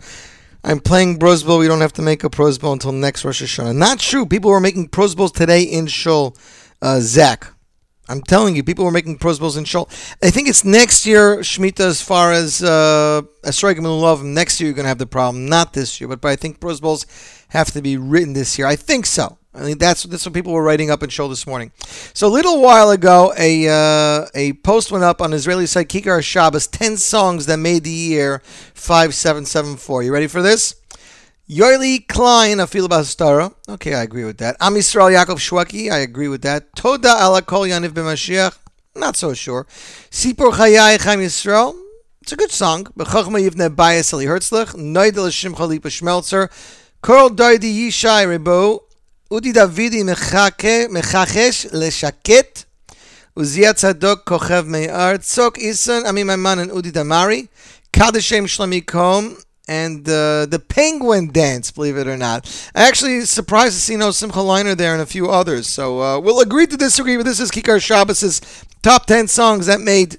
I'm playing Prozbul. We don't have to make a Prozbul until next Rosh Hashanah. Not true. People were making Prozbuls today in Shul. Uh, Zach. I'm telling you, people were making Prozbuls in Shul. I think it's next year, Shemitah, as far as uh, Esrei Love. Next year, you're going to have the problem. Not this year. But, but I think Prozbuls have to be written this year. I think so. I think that's that's what people were writing up in show this morning. So a little while ago, a uh, a post went up on Israeli site Kikar Shabbos, ten songs that made the year five seven seven four. You ready for this? Yoeli Klein, Afil Bastara. Okay, I agree with that. Am Yisrael Yaakov Shwekey, I agree with that. Toda ala kol Yaniv b'Mashiach, not so sure. Sipur Chayai Chaim Yisrael, it's a good song. B'chachma Yivne Bayas Ali Herzlich, Noidel Shimcha Lipa Schmelzer, Korl Doidi Yishai Rebo, Mechake, Mechachesh Leshaket, Uzia Tzadok Kochev Me'ar, Tzok Isan, Ami Maiman and Udi Damari, Kadeshem Shlomi Kom, and uh, the Penguin Dance, believe it or not. I Actually, surprised to see no Simcha Leiner there and a few others. So uh, we'll agree to disagree, but this is Kikar Shabbos' top 10 songs that made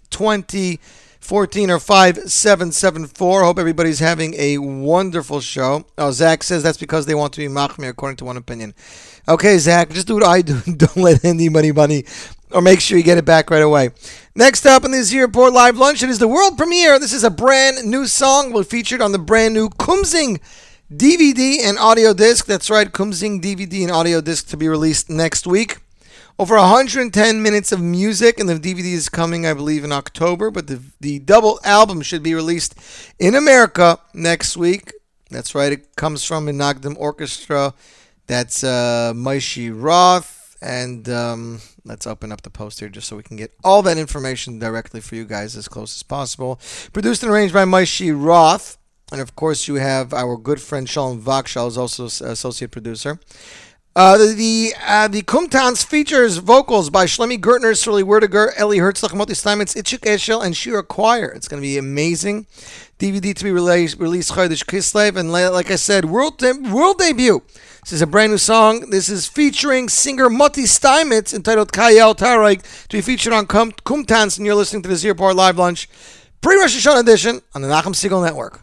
2014 or 5774. Hope everybody's having a wonderful show. Oh, Zach says that's because they want to be Machmir, according to one opinion. Okay, Zach, just do what I do. Don't let anybody money or make sure you get it back right away. Next up in this Report Live Lunch, it is the world premiere. This is a brand new song. Will featured on the brand new Kumsing DVD and audio disc. That's right, Kumsing DVD and audio disc to be released next week. Over 110 minutes of music, and the DVD is coming, I believe, in October. But the the double album should be released in America next week. That's right. It comes from Inagdam Orchestra. That's uh, Maishi Roth. And um, let's open up the post here just so we can get all that information directly for you guys as close as possible. Produced and arranged by Maishi Roth. And of course, you have our good friend Sean Vakshal, is also associate producer. Uh, the the, uh, the Kumtans features vocals by Shloime Gertner, Srully Werdiger, Eli Herzog, Moti Steinmetz, Itchik Eshel, and Shira Choir. It's going to be amazing. DVD to be released released Chodesh Kislev, and like I said, world de- world debut. This is a brand new song. This is featuring singer Moti Steinmetz entitled Kayel Tarek to be featured on Kum- Kumtans, and you're listening to the Z Report Live Lunch pre Rosh Hashanah edition on the Nachum Segal Network.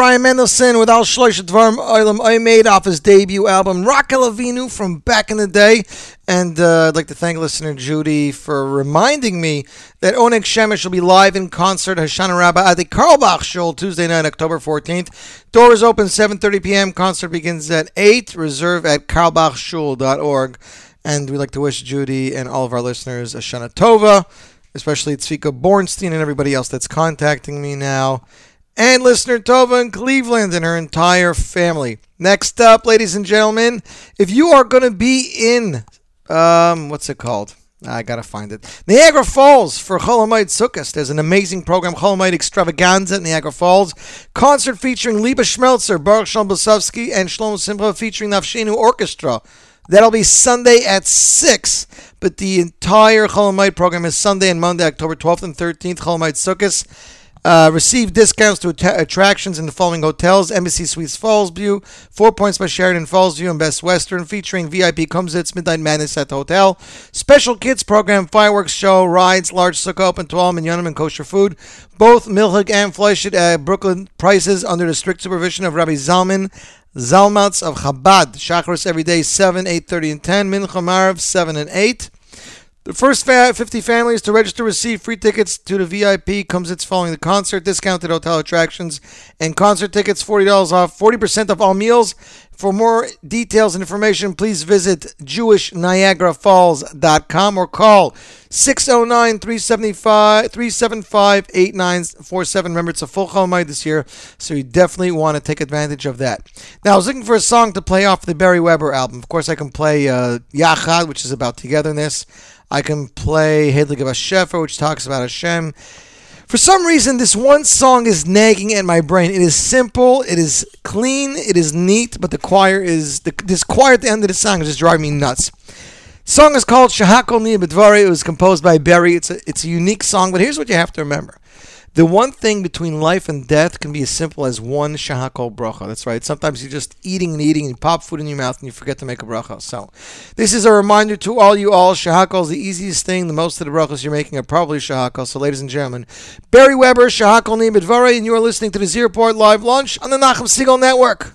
Ephraim Mendelssohn with Al Shlosh Dvarm Oilam I made off his debut album Raquel Avinu from back in the day. And uh, I'd like to thank listener Judy for reminding me that Onik Shemesh will be live in concert Hoshanah Rabbah at the Carlebach Shul Tuesday night, October 14th. Doors open 7.30 p.m. Concert begins at 8. Reserve at carlebachshul.org. And we'd like to wish Judy and all of our listeners a Shana Tova, especially Tzvika Bornstein and everybody else that's contacting me now and listener Tova in Cleveland and her entire family. Next up, ladies and gentlemen, if you are going to be in, um, what's it called? I gotta find it. Niagara Falls for Chol Hamoed Sukkot. There's an amazing program, Chol Hamoed Extravaganza at Niagara Falls. Concert featuring Lipa Schmelzer, Baruch Shalom Bosovsky, and Shlomo Simcha featuring Nafshinu Orchestra. That'll be Sunday at 6, but the entire Chol Hamoed program is Sunday and Monday, October 12th and 13th, Chol Hamoed Sukkot. Uh, receive discounts to att- attractions in the following hotels: Embassy Suites Fallsview, Four Points by Sheraton Fallsview, and Best Western, featuring VIP Kumsitz Midnight Madness at the hotel. Special kids program, fireworks show, rides, large sukkah open to all minyanim and kosher food. Both Milhig and Fleischit at Brooklyn prices under the strict supervision of Rabbi Zalman. Zalmatz of Chabad, Shacharis every day, 7, 8.30, and 10. Mincha Marav, 7 and 8. The first 50 families to register receive free tickets to the VIP Kumsitz following the concert, discounted hotel attractions, and concert tickets $40 off, 40% of all meals. For more details and information, please visit jewishniagarafalls.com or call 609 375 375 8947. Remember, it's a full Chalmai this year, so you definitely want to take advantage of that. Now, I was looking for a song to play off the Barry Weber album. Of course, I can play uh, Yachad, which is about togetherness. I can play Hedlig of which talks about Hashem. For some reason, this one song is nagging at my brain. It is simple, it is clean, it is neat, but the choir is the, this choir at the end of the song is just driving me nuts. Song is called Shahakol Ni. It was composed by Barry. It's a it's a unique song, but here's what you have to remember: the one thing between life and death can be as simple as one Shahakol bracha. That's right. Sometimes you're just eating and eating, and you pop food in your mouth, and you forget to make a bracha. So, this is a reminder to all you all: Shahakol is the easiest thing. The most of the brachas you're making are probably Shahakol. So, ladies and gentlemen, Barry Weber, Shahakol Ni B'Dvari, and you are listening to the Z Report live lunch on the Nachum Segal Network.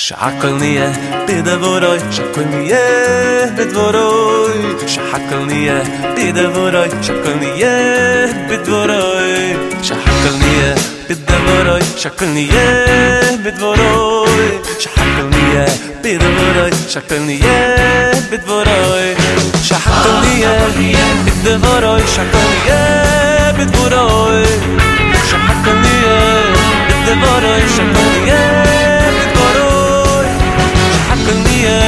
שאַקלניע, בידדװרויך קומייע, בידדװרויך, שאַקלניע, בידדװרויך קומייע, בידדװרויך, שאַקלניע, בידדװרויך שאַקלניע, בידדװרויך, שאַקלניע, בידדװרויך שאַקלניע, בידדװרויך, שאַקלניע, בידדװרויך, שאַקלניע, בידדװרויך, שאַקלניע, בידדװרויך, שאַקלניע, בידדװרויך, שאַקלניע, בידדװרויך, שאַקלניע, בידדװרויך, שאַקלניע, בידדװרויך, שאַקלניע, בידדװרויך ye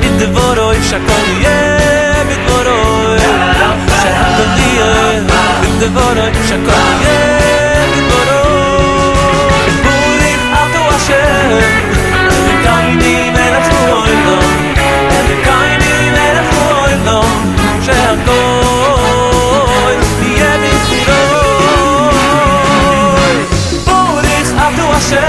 mit de voroyshakoy ye mit koroy shakh toniye mit de voroyshakoy ye mit koroy poder auto ashe le kam di bena shoy ton ta de kayni le na shoy ton shakh ye ashe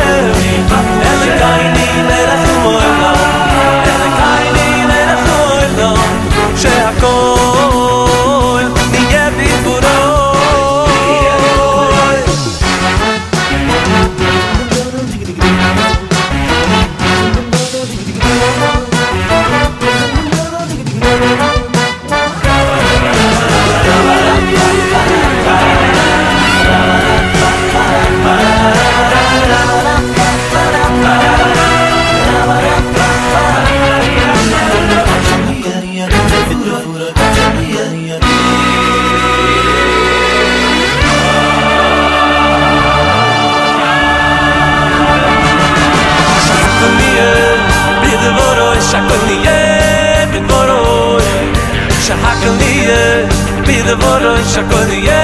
mir de vor uns schon je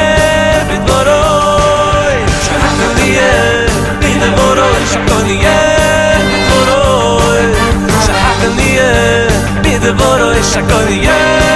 mit vor euch schon hat die in der vor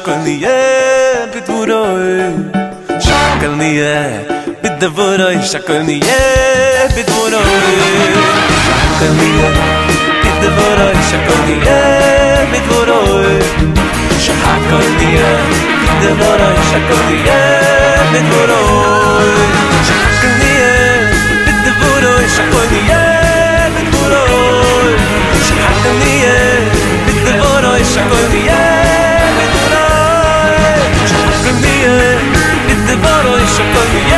شكلنيه بدوراي شكلنيه بدوراي شكلنيه بدوراي شكلنيه بدوراي شكلنيه بدوراي شكلنيه بدوراي بدوراي بدوراي بدوراي بدوراي 分与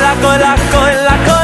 cola, cola, cola, cola.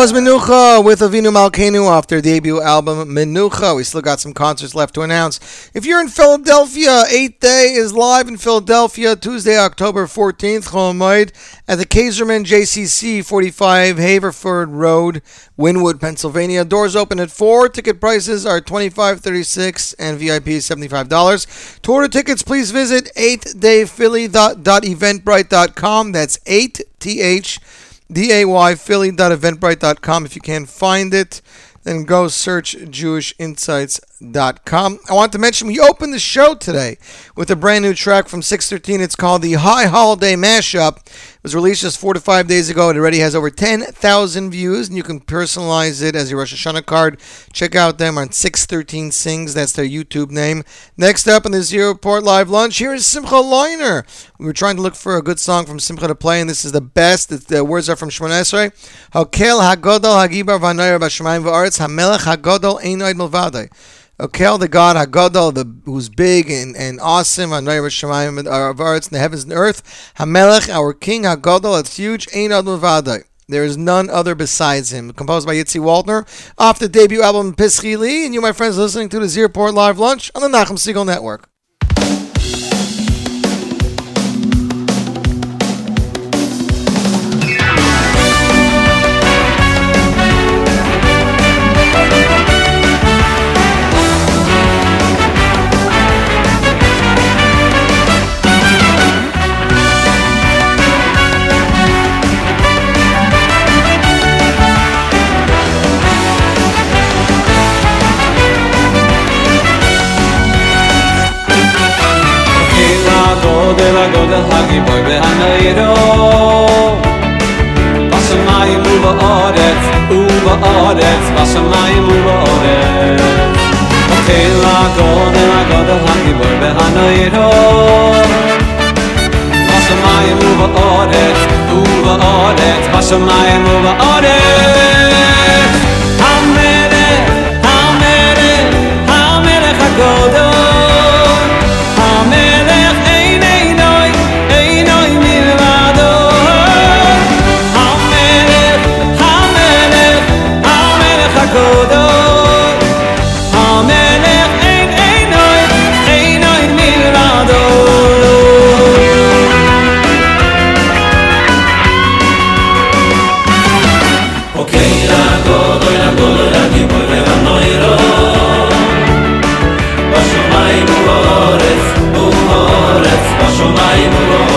Was Menucha with Avinu Malkenu off their debut album Menucha. We still got some concerts left to announce. If you're in Philadelphia, Eighth Day is live in Philadelphia Tuesday, October 14th, Chol Hamoed, at the Kaiserman JCC 45 Haverford Road, Wynnewood, Pennsylvania. Doors open at 4. Ticket prices are $25, $36, and VIP is $75. To order tickets, please visit 8dayphilly.eventbrite.com. That's 8th D-A-Y, philly.eventbrite.com. If you can't find it, then go search jewishinsights.com. I want to mention we opened the show today with a brand new track from 613. It's called the High Holiday Mashup. It was released just four to five days ago. It already has over 10,000 views, and you can personalize it as your Rosh Hashanah card. Check out them on 613 Sings. That's their YouTube name. Next up in the Z Report Live Lunch, here is Simcha Leiner. We were trying to look for a good song from Simcha to play, and this is the best. The words are from Shemon Esrei. Hakel hagodol hagibar v'anoyer b'shemayim v'aretz hamelech hagodol einoid milvadei. Okel, the God, Hagadol, the who's big and, and awesome, Anoyer Shemayim of arts in the heavens and earth. Hamelech, our King, Hagadol, it's huge. Ein Ad Milvadai. There is none other besides him. Composed by Yitzi Waldner off the debut album Pischi Li. And you, my friends, listening to the Z Report Live Lunch on the Nachum Segal Network. ובאורץ בשמיים ובאורץ אוקיל הגודל הגודל הגיבוי והנעירו בשמיים ובאורץ ובאורץ בשמיים ובאורץ המלך המלך המלך הגודל time alone.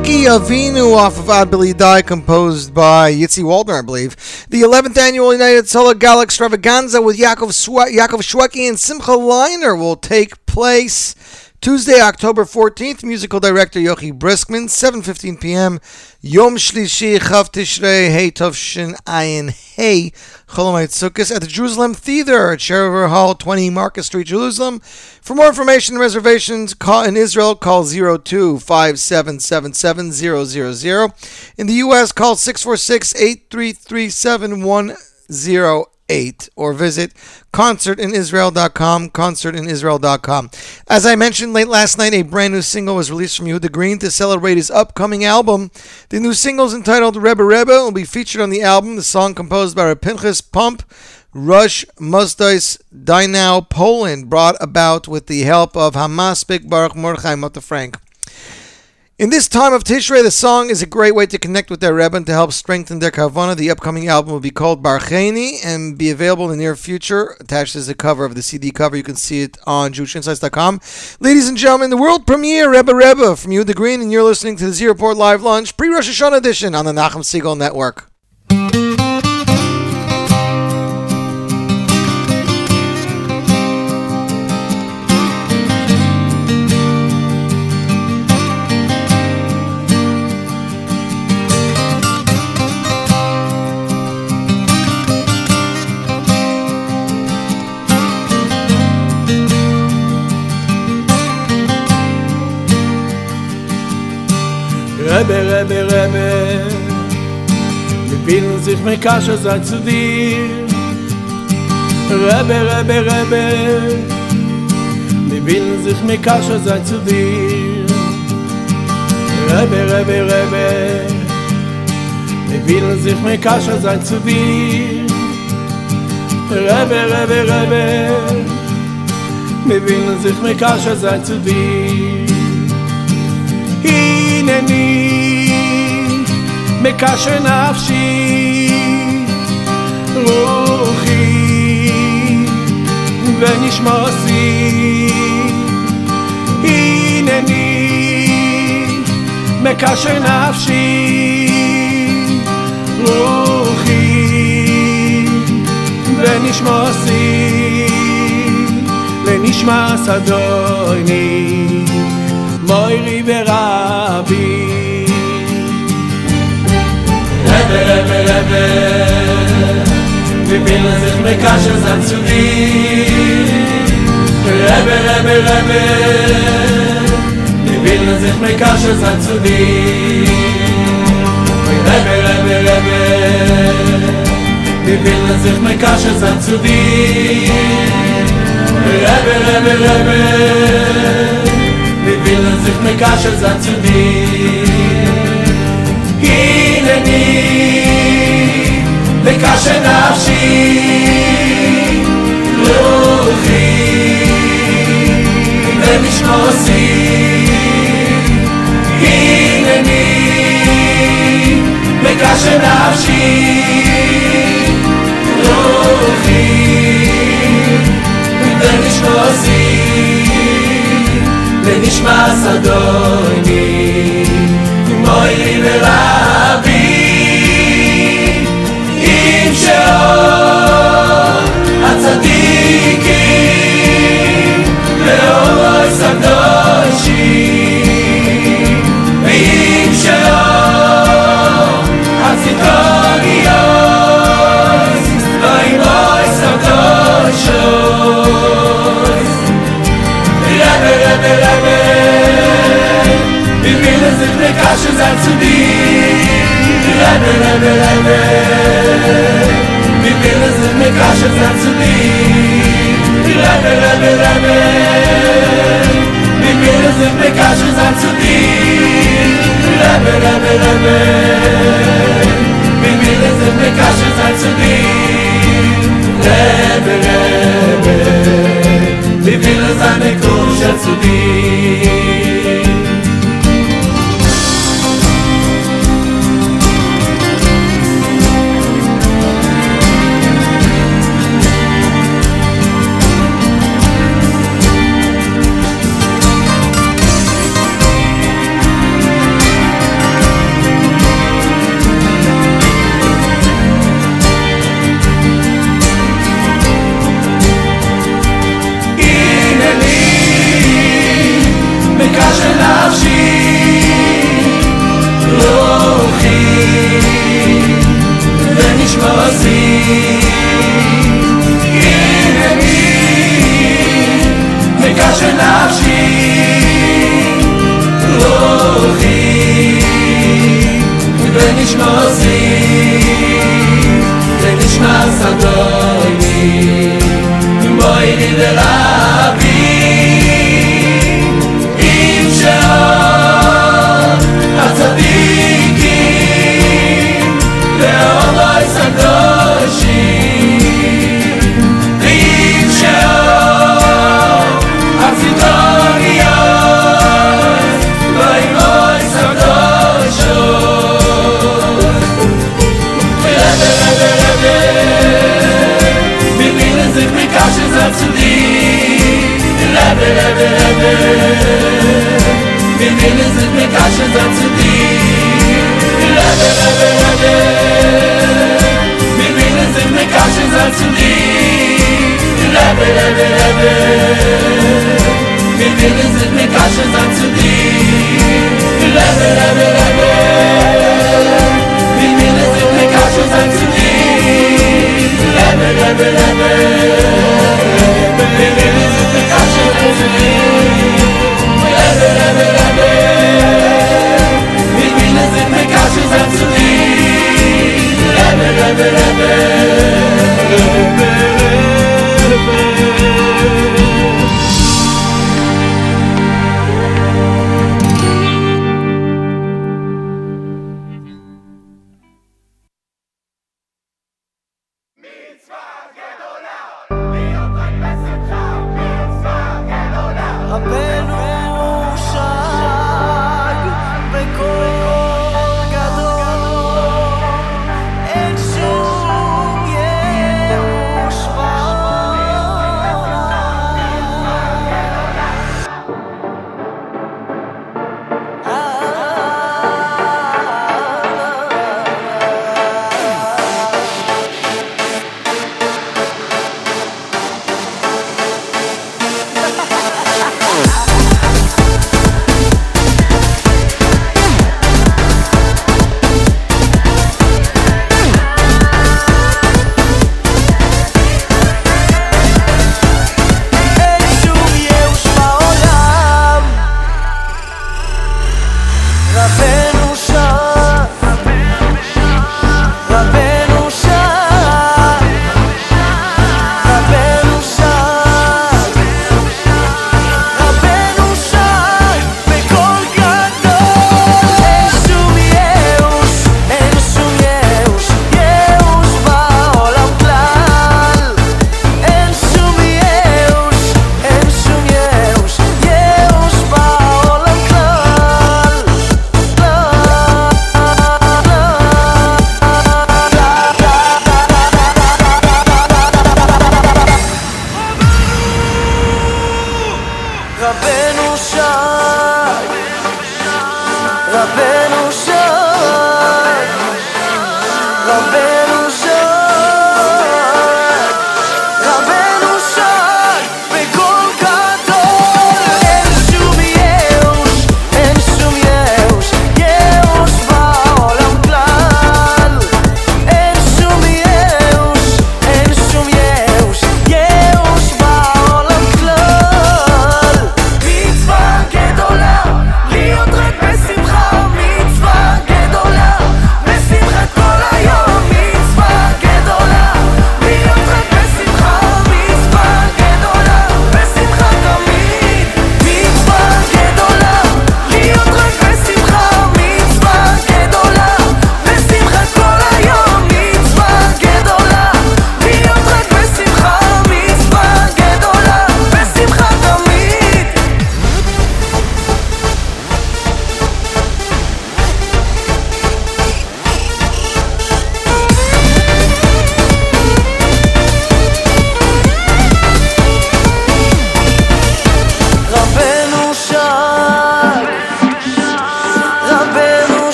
Shwekey Avinu off of Ad Billy Die, composed by Yitzi Waldner, I believe. The 11th annual United Solar Gal Extravaganza with Yaakov, Shwe- Yaakov Shwekey and Simcha Leiner will take place Tuesday, October 14th. Musical director Yochi Briskman, 7.15 p.m. Yom Shlishi Chav Tishrei Hey Tov Shin Ayin Hey Chol Hamoed Sukkot at the Jerusalem Theater at Sherover Hall, 20 Marcus Street, Jerusalem. For more information and reservations, call in Israel, call 02-5777-000. In the U.S., call 646-833-7108 or visit concertinisrael.com, concertinisrael.com. As I mentioned late last night, a brand new single was released from Yehuda Green to celebrate his upcoming album. The new single is entitled Rebbe Rebbe will be featured on the album. The song composed by Pinchas Pump, Rush Musdais Dinau, Poland, brought about with the help of Hamas Big Baruch Mordechai Frank. In this time of Tishrei, the song is a great way to connect with their Rebbe and to help strengthen their kavana. The upcoming album will be called Barcheni and be available in the near future. Attached is the cover of the CD cover. You can see it on JewishInsights.com. Ladies and gentlemen, the world premiere Rebbe Rebbe from Yehuda Green, and you're listening to the Z Report Live Lunch pre Rosh Hashanah edition on the Nachum Segal Network. Willen sich mit Kasche sein zu dir Rebbe, Rebbe, Rebbe Wir willen sich mit Kasche sein zu dir Rebbe, Rebbe, Rebbe Wir willen sich mit Kasche sein zu dir Rebbe, Rebbe, Rebbe Wir willen sich mit Kasche sein zu dir הנני מקשר נפשי רוחי ונשמע הנני הנה מקשר נפשי רוחי ונשמע עושי ונשמע סדויני מוירי ורבי. Dir Rebbe, Rebbe, Rebbe Wir willen sich mit Kasche sein zu dir? Rebbe, Rebbe, Rebbe. Wir willen sich mit Kasche sein zu dir? Rebbe, Rebbe, Rebbe. Wir willen sich mit Kasche sein zu dir? Hineni De נפשי רוחי ונשמוסי הנני wenn ich רוחי ונשמוסי ונשמע סדוני nee de kashn Die Bille sind der Kasche, sei zu dir. Rebbe, Rebbe, Rebbe. Die Bille sind der Kasche, sei zu dir. Rebbe, Rebbe, Rebbe. Die Bille sind der Kasche, sei zu dir. Rebbe, Rebbe, Rebbe.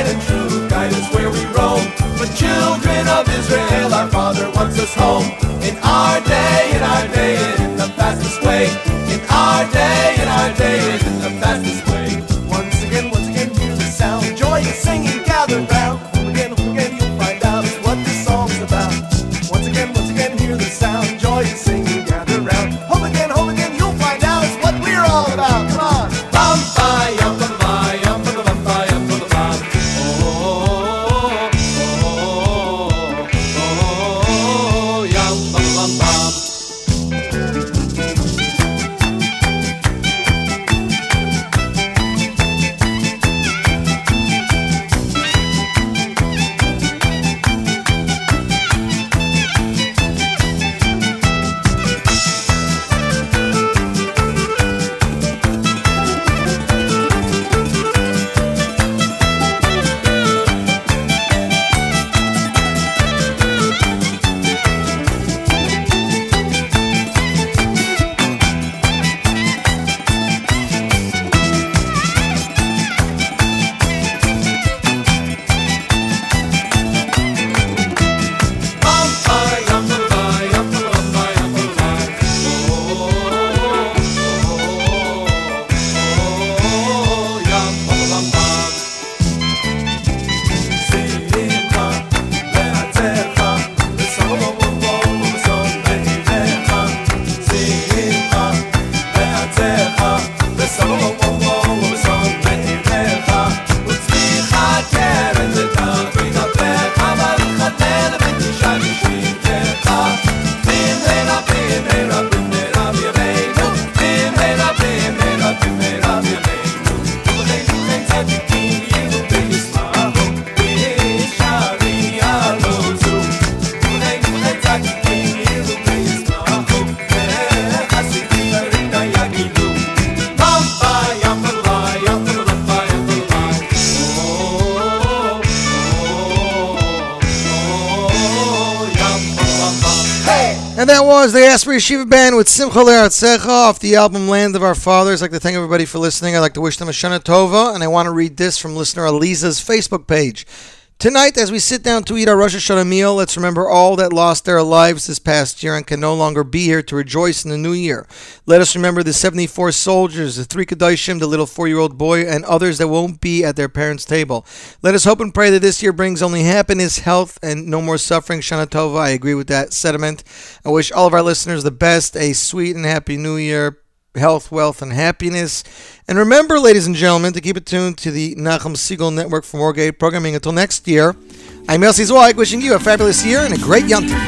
Light and true guide us where we roam. For children of Israel, our Father wants us home. In our day, in our day, in the fastest way. In our day, in our day, with Simcha Le'artzecha off the album Land of Our Fathers. I'd like to thank everybody for listening. I'd like to wish them a Shana Tova, and I want to read this from listener Aliza's Facebook page. Tonight, as we sit down to eat our Rosh Hashanah meal, let's remember all that lost their lives this past year and can no longer be here to rejoice in the new year. Let us remember the 74 soldiers, the three Kedoshim, the little four-year-old boy, and others that won't be at their parents' table. Let us hope and pray that this year brings only happiness, health, and no more suffering. Shana Tova, I agree with that sentiment. I wish all of our listeners the best, a sweet and happy new year health, wealth, and happiness. And remember, ladies and gentlemen, to keep it tuned to the Nachum Segal Network for more great programming until next year. I'm Elsie Zweig, wishing you a fabulous year and a great Yom Tov.